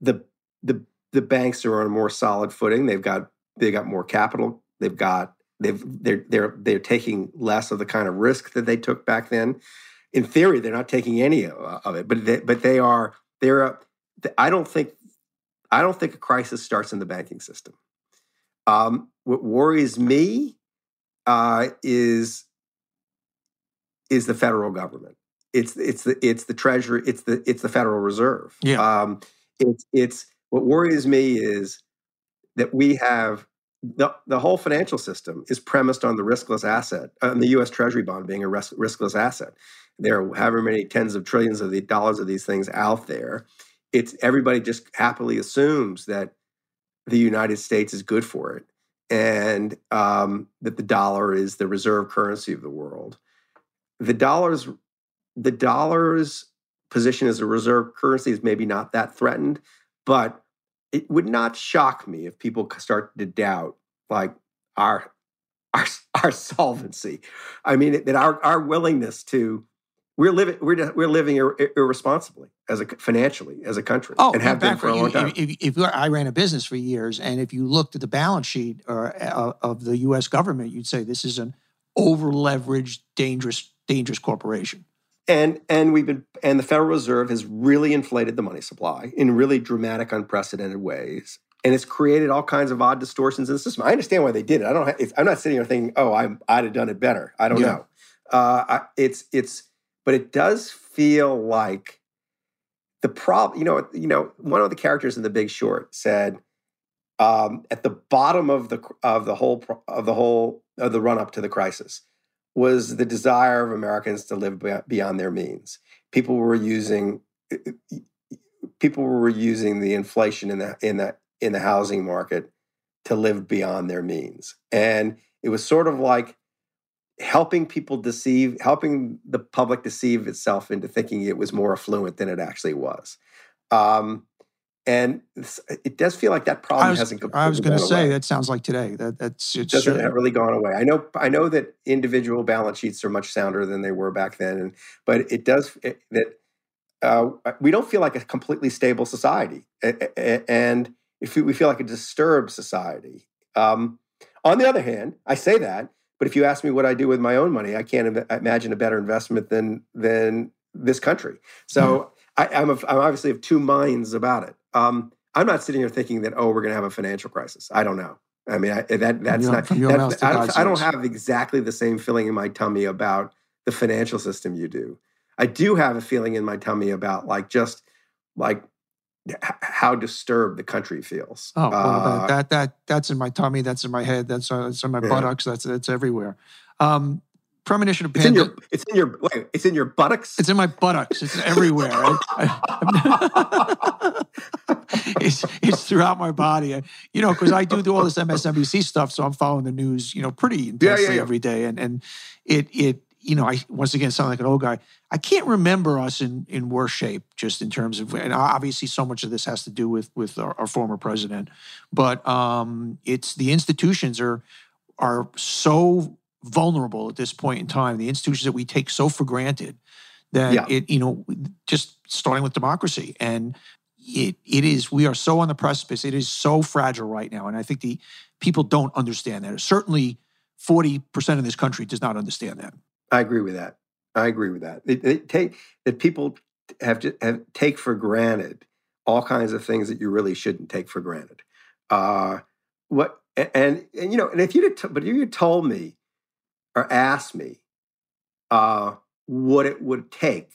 the the the banks are on a more solid footing. They've got they've got more capital. They've got they've they're they're they're taking less of the kind of risk that they took back then. In theory, they're not taking any of it, but they, but they are they're. I don't think I don't think a crisis starts in the banking system. Um, what worries me uh, is is the federal government. It's it's the it's the treasury. It's the it's the Federal Reserve. Yeah. Um, it's it's what worries me is that we have the the whole financial system is premised on the riskless asset, on the U.S. Treasury bond being a risk, riskless asset. There are however many tens of trillions of the dollars of these things out there. It's everybody just happily assumes that the United States is good for it and um, that the dollar is the reserve currency of the world. The dollar's the dollar's position as a reserve currency is maybe not that threatened, but it would not shock me if people start to doubt like our our, our solvency. I mean that our our willingness to we're living we're we're living ir- irresponsibly as a financially as a country oh, and have been for a long time. If, if, I ran a business for years, and if you looked at the balance sheet or, uh, of the U.S. government, you'd say this is an over leveraged, dangerous, dangerous corporation. And and we've been and the Federal Reserve has really inflated the money supply in really dramatic, unprecedented ways. and it's created all kinds of odd distortions in the system. I understand why they did it. I don't. Have, I'm not sitting here thinking, "Oh, I'm, I'd have done it better." I don't yeah. know. Uh, I, it's it's, but it does feel like the problem. You know, you know, one of the characters in The Big Short said, um, at the bottom of the of the whole of the whole of the run up to the crisis was the desire of Americans to live beyond their means. People were using people were using the inflation in the in the in the housing market to live beyond their means. And it was sort of like helping people deceive, helping the public deceive itself into thinking it was more affluent than it actually was. Um, and it does feel like that problem was, hasn't. I was going to say away. that sounds like today. That that's it's doesn't have really gone away. I know. I know that individual balance sheets are much sounder than they were back then, and but it does it, that uh, we don't feel like a completely stable society, and if we feel like a disturbed society. Um, on the other hand, I say that, but if you ask me what I do with my own money, I can't Im- imagine a better investment than than this country. So mm-hmm. I, am I'm obviously of two minds about it. Um, I'm not sitting here thinking that oh we're going to have a financial crisis. I don't know. I mean I, that that's not. That's, I, don't, I don't have exactly the same feeling in my tummy about the financial system you do. I do have a feeling in my tummy about like just like how disturbed the country feels. Oh, well, uh, that that that's in my tummy. That's in my head. That's, uh, that's in my yeah. buttocks. That's that's everywhere. Um, premonition of pandemic. It's in your. It's in your. Wait, it's in your buttocks. It's in my buttocks. It's everywhere. it's it's throughout my body. You know, because I do do all this MSNBC stuff, so I'm following the news. You know, pretty intensely yeah, yeah, every day, and and it it you know, I once again sound like an old guy. I can't remember us in in worse shape, just in terms of, and obviously so much of this has to do with with our, our former president, but um, it's the institutions are are so vulnerable at this point in time. The institutions that we take so for granted that yeah. it, you know, just starting with democracy and it it is we are so on the precipice. It is so fragile right now, and I think the people don't understand that. Certainly, forty percent of this country does not understand that. I agree with that. I agree with that. Take that people have to have take for granted all kinds of things that you really shouldn't take for granted. Uh, what and, and you know, and if you would but if you told me or asked me uh, what it would take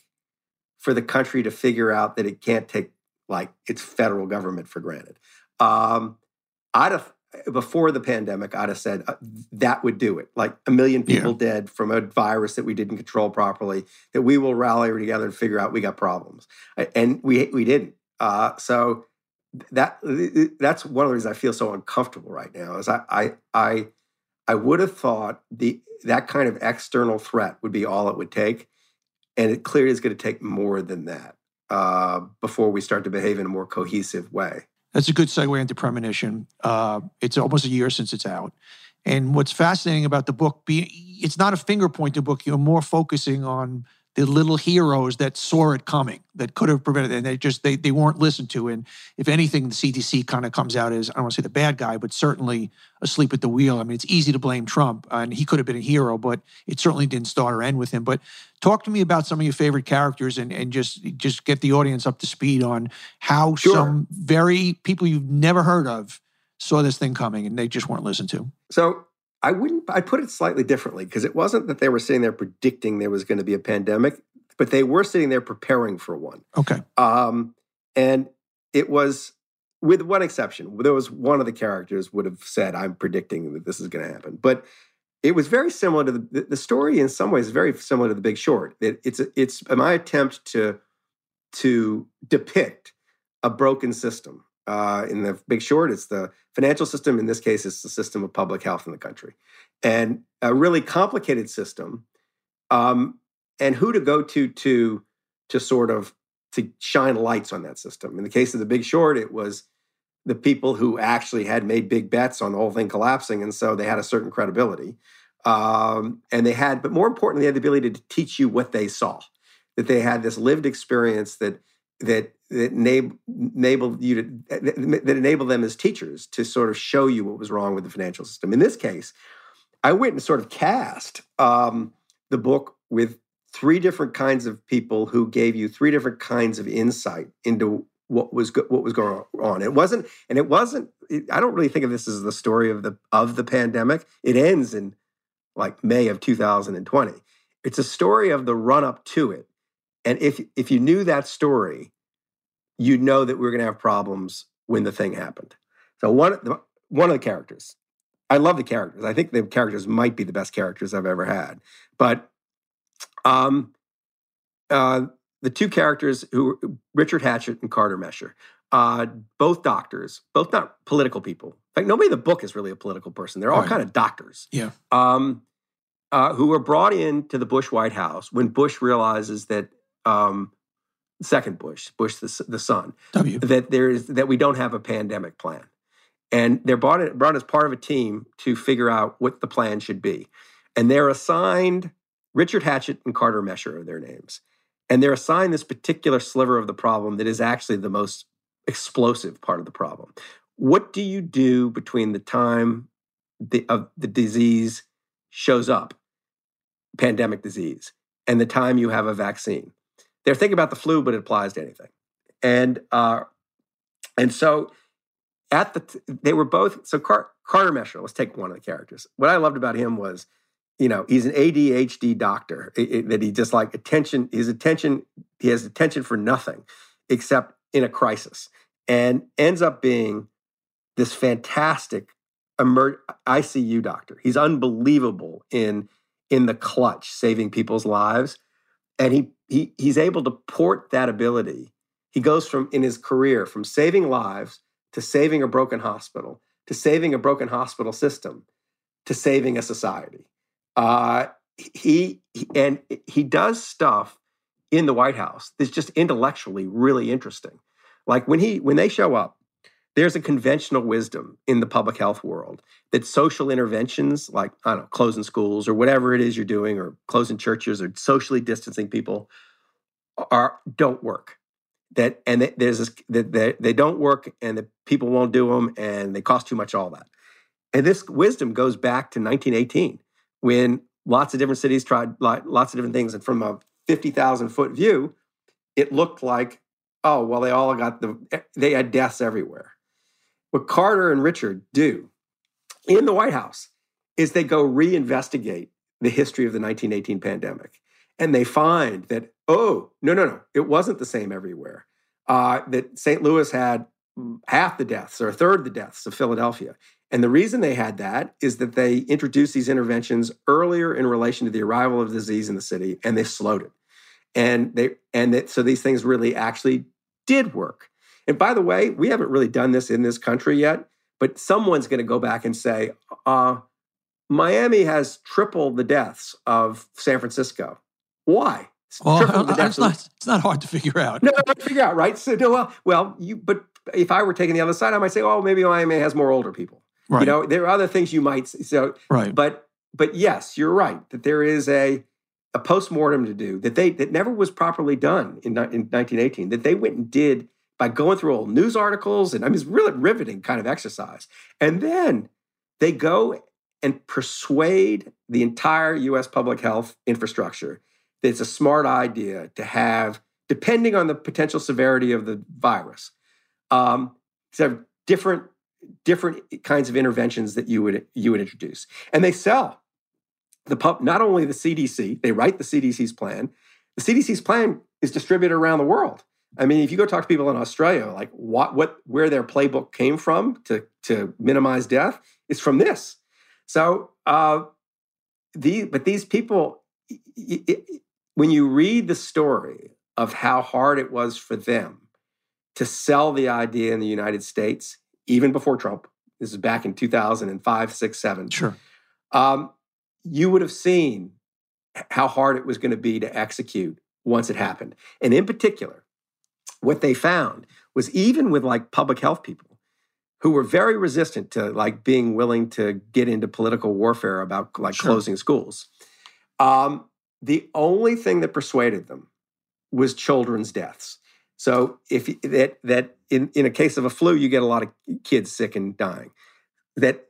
for the country to figure out that it can't take like its federal government for granted, um, I'd have before the pandemic, I'd have said uh, that would do it. Like a million people yeah. dead from a virus that we didn't control properly. That we will rally together and figure out we got problems, and we we didn't. Uh, so that that's one of the reasons I feel so uncomfortable right now. Is I I I, I would have thought the that kind of external threat would be all it would take, and it clearly is going to take more than that uh, before we start to behave in a more cohesive way. That's a good segue into Premonition. Uh, it's almost a year since it's out. And what's fascinating about the book, be, it's not a finger pointing book. You're more focusing on the little heroes that saw it coming, that could have prevented it, and they just they they weren't listened to. And if anything, the CDC kind of comes out as I don't want to say the bad guy, but certainly asleep at the wheel. I mean, it's easy to blame Trump, and he could have been a hero, but it certainly didn't start or end with him. But talk to me about some of your favorite characters, and and just just get the audience up to speed on how sure. some very people you've never heard of saw this thing coming, and they just weren't listened to. So I wouldn't, I put it slightly differently because it wasn't that they were sitting there predicting there was going to be a pandemic, but they were sitting there preparing for one. Okay. Um, and it was, with one exception, there was one of the characters would have said, I'm predicting that this is going to happen. But it was very similar to the, the story in some ways, very similar to The Big Short. It, it's, it's my attempt to, to depict a broken system uh, in the Big Short, it's the financial system. In this case, it's the system of public health in the country, and a really complicated system. Um, and who to go to to to sort of to shine lights on that system. In the case of the Big Short, it was the people who actually had made big bets on the whole thing collapsing, and so they had a certain credibility. Um, and they had, but more importantly, they had the ability to teach you what they saw. That they had this lived experience that that that enable, enable you to that enable them as teachers to sort of show you what was wrong with the financial system. In this case, I went and sort of cast um, the book with three different kinds of people who gave you three different kinds of insight into what was go- what was going on. It wasn't, and it wasn't. It, I don't really think of this as the story of the of the pandemic. It ends in like May of 2020. It's a story of the run up to it. And if if you knew that story, you'd know that we were going to have problems when the thing happened. So one one of the characters, I love the characters. I think the characters might be the best characters I've ever had. But um, uh, the two characters who Richard Hatchett and Carter Mecher, uh, both doctors, both not political people. In fact, nobody in the book is really a political person. They're all right. kind of doctors. Yeah. Um, uh, who were brought in to the Bush White House when Bush realizes that um, second Bush, Bush the, the son, w. that there is that we don't have a pandemic plan, and they're brought in, brought as part of a team to figure out what the plan should be, and they're assigned Richard Hatchett and Carter Mecher are their names. And they're assigned this particular sliver of the problem that is actually the most explosive part of the problem. What do you do between the time the, of the disease shows up, pandemic disease, and the time you have a vaccine? They're thinking about the flu, but it applies to anything. And uh, and so at the they were both so Car- Carter Mecher. Let's take one of the characters. What I loved about him was you know he's an adhd doctor it, it, that he just like attention his attention he has attention for nothing except in a crisis and ends up being this fantastic emer- icu doctor he's unbelievable in in the clutch saving people's lives and he, he he's able to port that ability he goes from in his career from saving lives to saving a broken hospital to saving a broken hospital system to saving a society uh, he, he and he does stuff in the White House that's just intellectually really interesting. Like when he when they show up, there's a conventional wisdom in the public health world that social interventions like I don't know, closing schools or whatever it is you're doing, or closing churches or socially distancing people, are don't work. That and that there's this, that they, they don't work and the people won't do them and they cost too much. All that, and this wisdom goes back to 1918 when lots of different cities tried lots of different things. And from a 50,000 foot view, it looked like, oh, well, they all got the, eh, they had deaths everywhere. What Carter and Richard do in the White House is they go reinvestigate the history of the 1918 pandemic. And they find that, oh, no, no, no, it wasn't the same everywhere. Uh, that St. Louis had half the deaths or a third of the deaths of Philadelphia. And the reason they had that is that they introduced these interventions earlier in relation to the arrival of the disease in the city, and they slowed it. And they and that so these things really actually did work. And by the way, we haven't really done this in this country yet, but someone's going to go back and say, uh, Miami has tripled the deaths of San Francisco. Why? Well, it's not, it's not hard to figure out. No, no, figure out, right? So, well, well, you, but if I were taking the other side, I might say, oh, maybe Miami has more older people. Right. You know, there are other things you might so right. But but yes, you're right that there is a a postmortem to do that they that never was properly done in, in 1918 that they went and did by going through old news articles and I mean it's really riveting kind of exercise. And then they go and persuade the entire US public health infrastructure that it's a smart idea to have, depending on the potential severity of the virus, um, to have different different kinds of interventions that you would you would introduce. And they sell the pub not only the cdc they write the cdc's plan. The cdc's plan is distributed around the world i mean if you go talk to people in australia like what what where their playbook came from to to minimize death is from this so uh the but these people it, it, when you read the story of how hard it was for them to sell the idea in the united states even before Trump. This is back in 2005, 6, 7. Sure. Um, you would have seen how hard it was going to be to execute once it happened. And in particular, what they found was even with like public health people who were very resistant to like being willing to get into political warfare about like sure. closing schools. Um, the only thing that persuaded them was children's deaths. So if that that in, in a case of a flu, you get a lot of kids sick and dying. That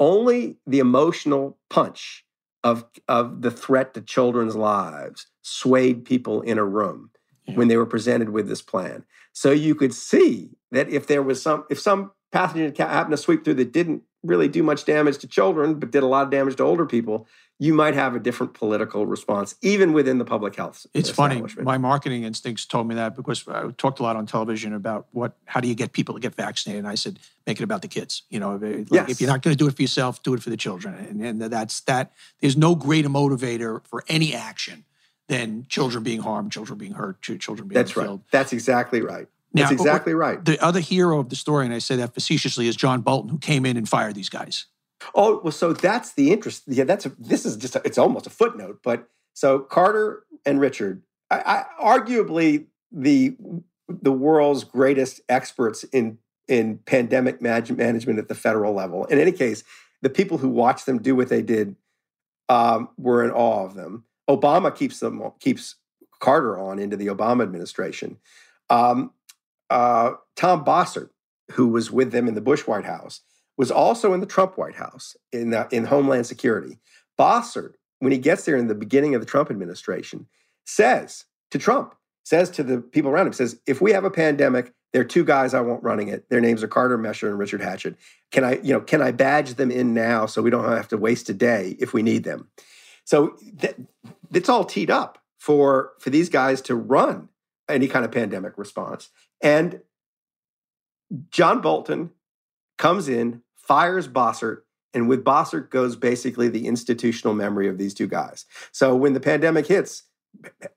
only the emotional punch of of the threat to children's lives swayed people in a room yeah. when they were presented with this plan. So you could see that if there was some, if some pathogen happened to sweep through that didn't really do much damage to children, but did a lot of damage to older people, you might have a different political response, even within the public health. It's funny. My marketing instincts told me that because I talked a lot on television about what, how do you get people to get vaccinated? And I said, make it about the kids. You know, like yes. if you're not going to do it for yourself, do it for the children. And, and that's that. There's no greater motivator for any action than children being harmed, children being hurt, children being that's killed. Right. That's exactly right. Now, That's exactly right. The other hero of the story, and I say that facetiously, is John Bolton, who came in and fired these guys. Oh, well, so that's the interest. Yeah, that's a, this is just a, it's almost a footnote, but so Carter and Richard, I, I, arguably the the world's greatest experts in in pandemic management at the federal level. In any case, the people who watched them do what they did um, were in awe of them. Obama keeps them keeps Carter on into the Obama administration. Um, uh, Tom Bossert, who was with them in the Bush White House, was also in the Trump White House in, uh, in Homeland Security. Bossert, when he gets there in the beginning of the Trump administration, says to Trump, says to the people around him, says, if we have a pandemic, there are two guys I want running it. Their names are Carter Mecher and Richard Hatchett. Can I, you know, can I badge them in now so we don't have to waste a day if we need them? So th- it's all teed up for for these guys to run any kind of pandemic response. And John Bolton comes in, fires Bossert, and with Bossert goes basically the institutional memory of these two guys. So when the pandemic hits,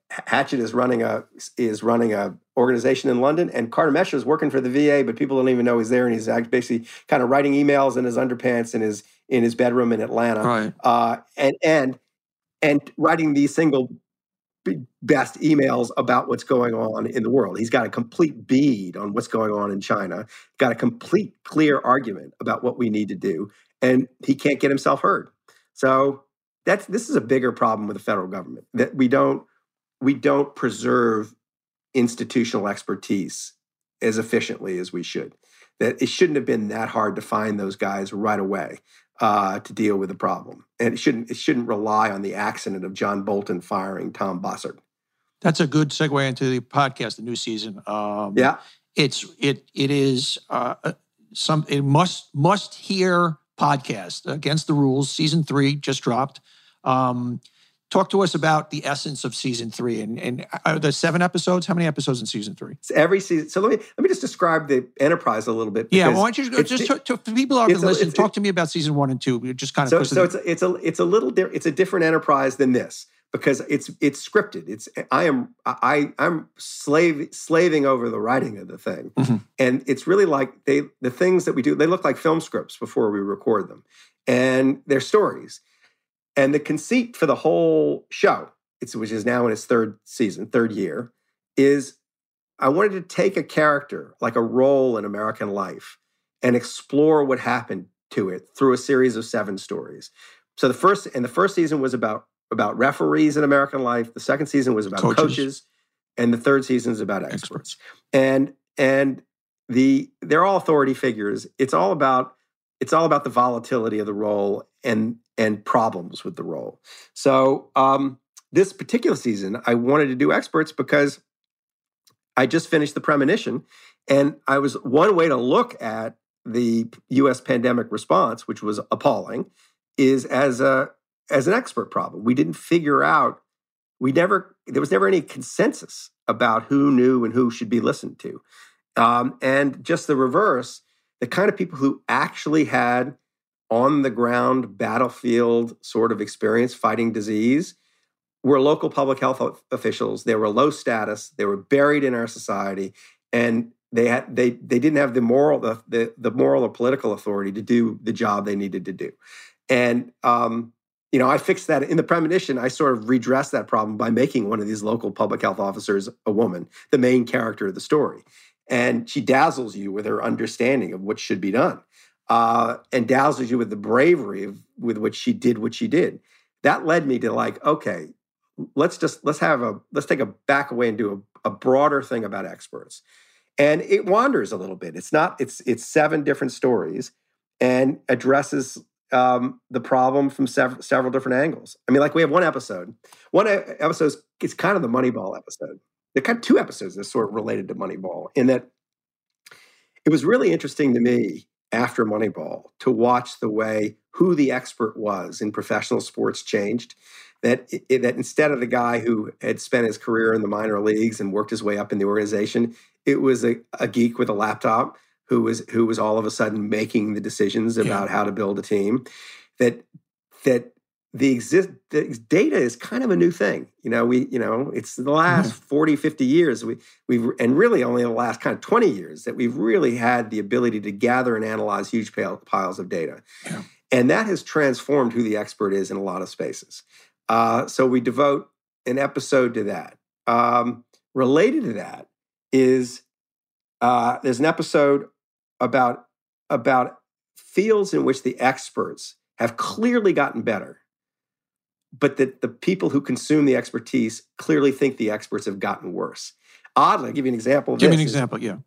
Hatchett is running a is running a organization in London, and Carter Mecher is working for the VA, but people don't even know he's there, and he's basically kind of writing emails in his underpants in his in his bedroom in Atlanta, right. uh, and and and writing these single best emails about what's going on in the world. He's got a complete bead on what's going on in China, got a complete clear argument about what we need to do, and he can't get himself heard. So that's this is a bigger problem with the federal government that we don't we don't preserve institutional expertise as efficiently as we should. That it shouldn't have been that hard to find those guys right away uh, to deal with the problem, and it shouldn't it shouldn't rely on the accident of John Bolton firing Tom Bossert. That's a good segue into the podcast, the new season. Um, yeah, it's it it is uh, uh some it must must hear podcast against the rules. Season three just dropped. Um, talk to us about the essence of season three and and are the seven episodes? How many episodes in season three? It's every season so let me let me just describe the enterprise a little bit yeah well, why don't you just to, to, for people who are listen talk to me about season one and two. We just kind of so, so it's a, it's a it's a little it's a different enterprise than this because it's it's scripted. It's i am i i'm slave slaving over the writing of the thing. Mm-hmm. and it's really like they the things that we do they look like film scripts before we record them. And they're stories and the conceit for the whole show, which is now in its third season, third year, is I wanted to take a character, like a role in American life, and explore what happened to it through a series of seven stories. So the first and the first season was about about referees in American life. The second season was about coaches, coaches and the third season is about experts. experts. And and the they're all authority figures. It's all about it's all about the volatility of the role and and problems with the role. So um, this particular season, I wanted to do experts because I just finished the premonition, and I was one way to look at the U.S. pandemic response, which was appalling, is as a as an expert problem. We didn't figure out. We never. There was never any consensus about who knew and who should be listened to, um, and just the reverse. The kind of people who actually had on the ground battlefield sort of experience fighting disease were local public health officials. They were low status. They were buried in our society, and they had they they didn't have the moral the the, the moral or political authority to do the job they needed to do. And um, you know, I fixed that in the premonition. I sort of redressed that problem by making one of these local public health officers a woman, the main character of the story, and she dazzles you with her understanding of what should be done uh, and dazzles you with the bravery of, with which she did what she did. That led me to like, okay, let's just let's have a let's take a back away and do a, a broader thing about experts. And it wanders a little bit. It's not. It's it's seven different stories and addresses um, the problem from several several different angles. I mean, like we have one episode. One episode is kind of the Moneyball episode. The kind of two episodes that sort of related to Moneyball in that it was really interesting to me after Moneyball to watch the way who the expert was in professional sports changed. That it, that instead of the guy who had spent his career in the minor leagues and worked his way up in the organization, it was a, a geek with a laptop who was who was all of a sudden making the decisions about yeah. how to build a team. That that the exist the data is kind of a new thing you know we you know it's the last mm-hmm. 40 50 years we we've and really only the last kind of 20 years that we've really had the ability to gather and analyze huge piles of data yeah. and that has transformed who the expert is in a lot of spaces uh, so we devote an episode to that um, related to that is uh, there's an episode about about fields in which the experts have clearly gotten better but that the people who consume the expertise clearly think the experts have gotten worse. Oddly, I'll give you an example. Give me an example, yeah.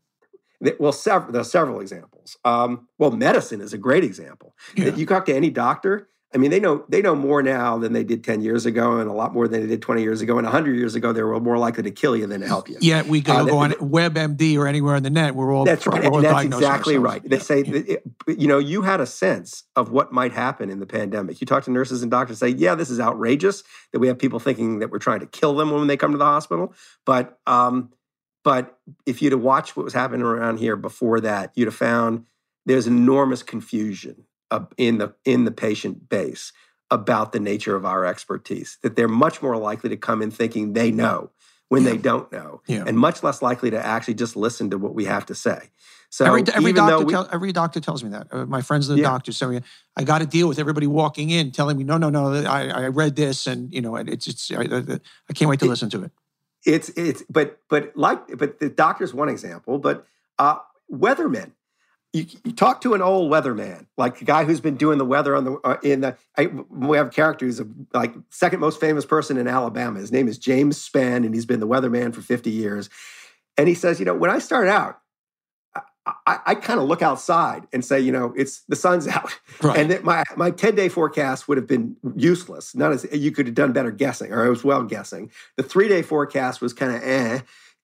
well, several, there are several examples. Um, well, medicine is a great example. Yeah. You talk to any doctor, I mean, they know they know more now than they did 10 years ago, and a lot more than they did 20 years ago. And 100 years ago, they were more likely to kill you than to help you. Yeah, we go, uh, go on WebMD or anywhere on the net. We're all that's right. All that's exactly right. They yeah. say, that it, you know, you had a sense of what might happen in the pandemic. You talk to nurses and doctors, and say, yeah, this is outrageous that we have people thinking that we're trying to kill them when they come to the hospital. But um, but if you'd have watched what was happening around here before that, you'd have found there's enormous confusion in the in the patient base about the nature of our expertise that they're much more likely to come in thinking they know when yeah. they don't know yeah. and much less likely to actually just listen to what we have to say so every, every doctor we, tell, every doctor tells me that uh, my friends are the yeah. doctors me i got to deal with everybody walking in telling me no no no I, I read this and you know it's it's i, I can't wait to it, listen to it it's it's but but like but the doctor's one example but uh weathermen you, you, talk to an old weatherman, like a guy who's been doing the weather on the uh, in the. I, we have characters of like second most famous person in Alabama. His name is James Spann, and he's been the weatherman for fifty years. And he says, you know, when I started out, I, I, I kind of look outside and say, you know, it's the sun's out, right. and that my my ten day forecast would have been useless. Not as you could have done better guessing, or I was well guessing. The three day forecast was kind of eh.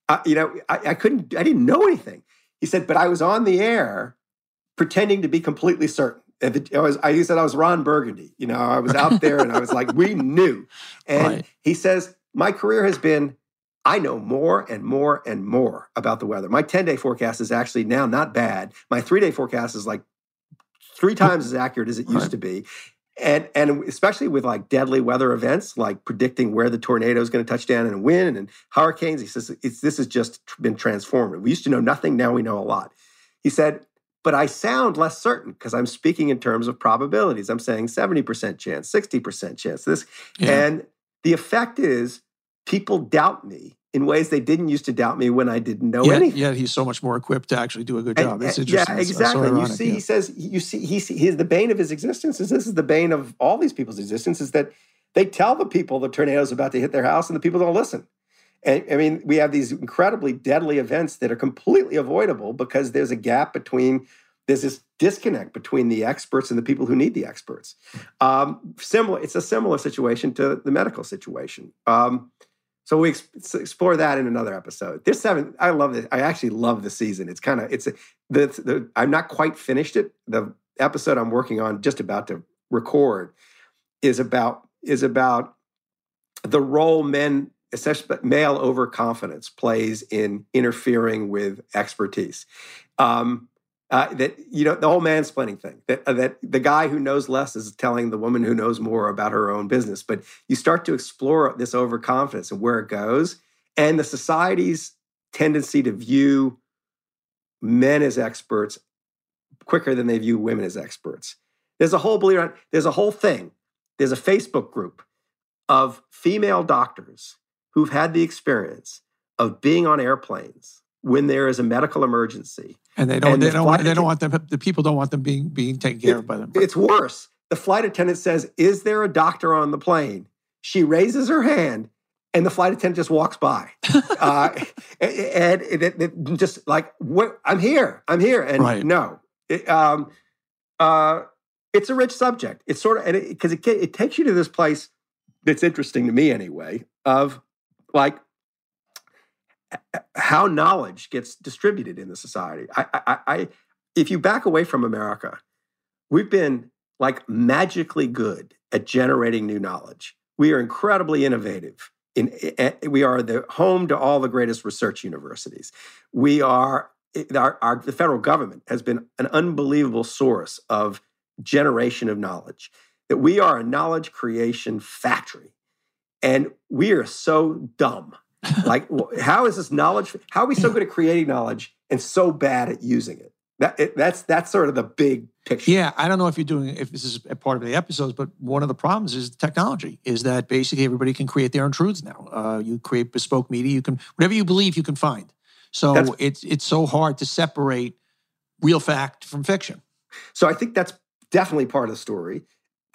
Uh, you know, I, I couldn't, I didn't know anything. He said, but I was on the air pretending to be completely certain. I was, I said I was Ron Burgundy. You know, I was out there and I was like, we knew. And right. he says, my career has been, I know more and more and more about the weather. My 10 day forecast is actually now not bad. My three day forecast is like three times as accurate as it used right. to be. And, and especially with like deadly weather events, like predicting where the tornado is going to touch down and wind and hurricanes, he says this has just been transformative. We used to know nothing, now we know a lot. He said, but I sound less certain because I'm speaking in terms of probabilities. I'm saying 70% chance, 60% chance. This yeah. and the effect is people doubt me in ways they didn't used to doubt me when I didn't know yet, anything. Yeah, he's so much more equipped to actually do a good job. And, it's interesting. Yeah, exactly. So ironic, you see, yeah. he says, you see, he's, he's the bane of his existence. Is this is the bane of all these people's existence? Is that they tell the people the tornado is about to hit their house, and the people don't listen. And, I mean, we have these incredibly deadly events that are completely avoidable because there's a gap between there's this disconnect between the experts and the people who need the experts. Um, similar, it's a similar situation to the medical situation. Um, so we ex- explore that in another episode. This seven, I love this. I actually love the season. It's kind of it's the, the I'm not quite finished it. The episode I'm working on, just about to record, is about is about the role men especially male overconfidence plays in interfering with expertise. Um, uh, that you know the whole mansplaining thing that uh, that the guy who knows less is telling the woman who knows more about her own business. But you start to explore this overconfidence and where it goes and the society's tendency to view men as experts quicker than they view women as experts. There's a whole believe there's a whole thing there's a facebook group of female doctors who've had the experience of being on airplanes when there is a medical emergency. And they don't. And they the don't. Want, they don't want them. The people don't want them being being taken care it, of by them. It's worse. The flight attendant says, "Is there a doctor on the plane?" She raises her hand, and the flight attendant just walks by, uh, and, and it, it, just like, what, "I'm here. I'm here." And right. no, it, um, uh, it's a rich subject. It's sort of because it, it takes you to this place that's interesting to me anyway. Of like how knowledge gets distributed in the society. I, I, I, if you back away from America, we've been like magically good at generating new knowledge. We are incredibly innovative. In, eh, eh, we are the home to all the greatest research universities. We are eh, our, our, the federal government has been an unbelievable source of generation of knowledge. That we are a knowledge creation factory, and we are so dumb. Like, how is this knowledge? How are we so good at creating knowledge and so bad at using it? That it, that's that's sort of the big picture. Yeah, I don't know if you're doing if this is a part of the episodes, but one of the problems is technology. Is that basically everybody can create their own truths now? Uh, you create bespoke media. You can whatever you believe, you can find. So that's, it's it's so hard to separate real fact from fiction. So I think that's definitely part of the story.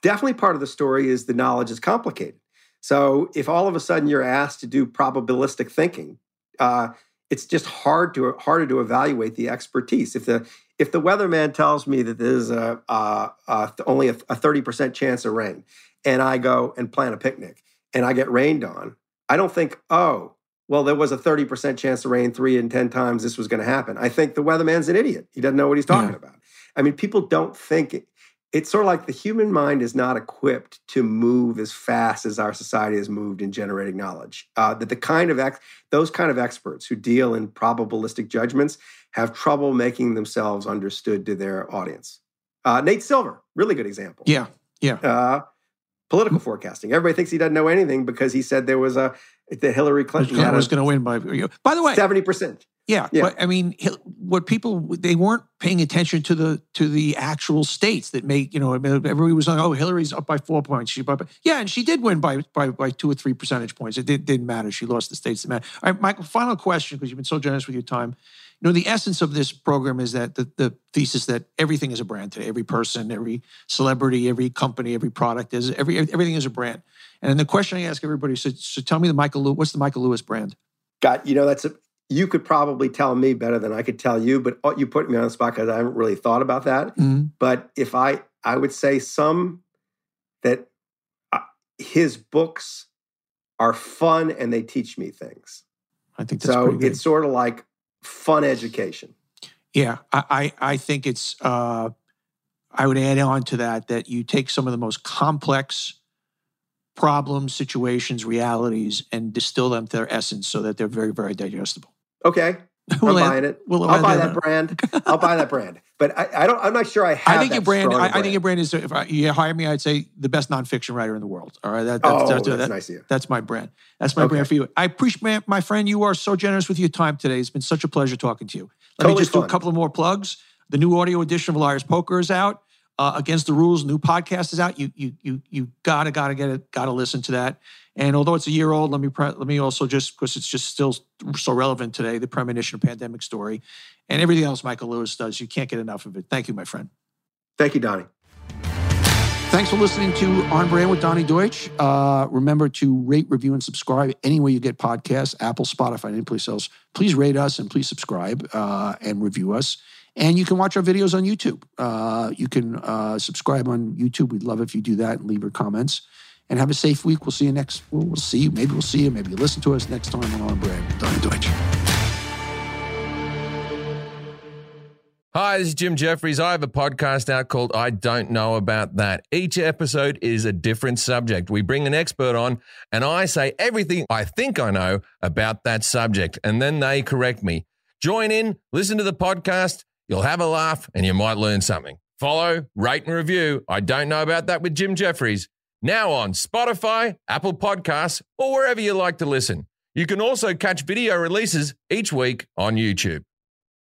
Definitely part of the story is the knowledge is complicated. So if all of a sudden you're asked to do probabilistic thinking, uh, it's just hard to harder to evaluate the expertise. If the if the weatherman tells me that there's a, a, a only a thirty percent chance of rain, and I go and plan a picnic and I get rained on, I don't think, oh, well, there was a 30% chance of rain three and 10 times this was going to happen. I think the weatherman's an idiot. He doesn't know what he's talking yeah. about. I mean, people don't think. It's sort of like the human mind is not equipped to move as fast as our society has moved in generating knowledge. Uh, that the kind of ex- those kind of experts who deal in probabilistic judgments have trouble making themselves understood to their audience. Uh, Nate Silver, really good example. Yeah, yeah. Uh, political forecasting. Everybody thinks he doesn't know anything because he said there was a that Hillary Clinton was going to win by. By the way, seventy percent. Yeah, yeah, but I mean, what people they weren't paying attention to the to the actual states that make you know everybody was like, oh, Hillary's up by four points. She by, yeah, and she did win by by by two or three percentage points. It did, didn't matter. She lost the states that matter. All right, Michael. Final question because you've been so generous with your time. You know, the essence of this program is that the, the thesis that everything is a brand today. Every person, every celebrity, every company, every product is every everything is a brand. And the question I ask everybody is, so, so tell me the Michael what's the Michael Lewis brand? Got you know that's a you could probably tell me better than I could tell you, but oh, you put me on the spot because I haven't really thought about that. Mm-hmm. But if I I would say some that uh, his books are fun and they teach me things. I think that's so. It's sort of like fun education. Yeah, I, I, I think it's. Uh, I would add on to that that you take some of the most complex problems, situations, realities, and distill them to their essence so that they're very, very digestible. Okay, I'm buying it. We'll I'll buy that brand. I'll buy that brand. But I, I, don't. I'm not sure I have. I think your brand, I, I, think your brand is. If I, you hire me, I'd say the best nonfiction writer in the world. All right. That, that's, oh, that's, that's, that, nice That's my brand. That's my okay. brand for you. I appreciate, my friend. You are so generous with your time today. It's been such a pleasure talking to you. Let totally me just fun. do a couple of more plugs. The new audio edition of Liar's Poker is out. Uh, Against the Rules, new podcast is out. You you you you gotta gotta get it. Gotta listen to that. And although it's a year old, let me pre- let me also just because it's just still so relevant today, the premonition of pandemic story, and everything else Michael Lewis does. You can't get enough of it. Thank you, my friend. Thank you, Donny. Thanks for listening to On Brand with Donny Deutsch. Uh, remember to rate, review, and subscribe anywhere you get podcasts, Apple, Spotify, any place else. Please rate us and please subscribe uh, and review us. And you can watch our videos on YouTube. Uh, you can uh, subscribe on YouTube. We'd love if you do that and leave your comments and have a safe week. We'll see you next. We'll, we'll see you. Maybe we'll see you. Maybe you listen to us next time on On Brand. Donny Deutsch. Hi, this is Jim Jeffries. I have a podcast out called I Don't Know About That. Each episode is a different subject. We bring an expert on, and I say everything I think I know about that subject, and then they correct me. Join in, listen to the podcast. You'll have a laugh, and you might learn something. Follow, rate, and review. I Don't Know About That with Jim Jeffries now on Spotify, Apple Podcasts, or wherever you like to listen. You can also catch video releases each week on YouTube.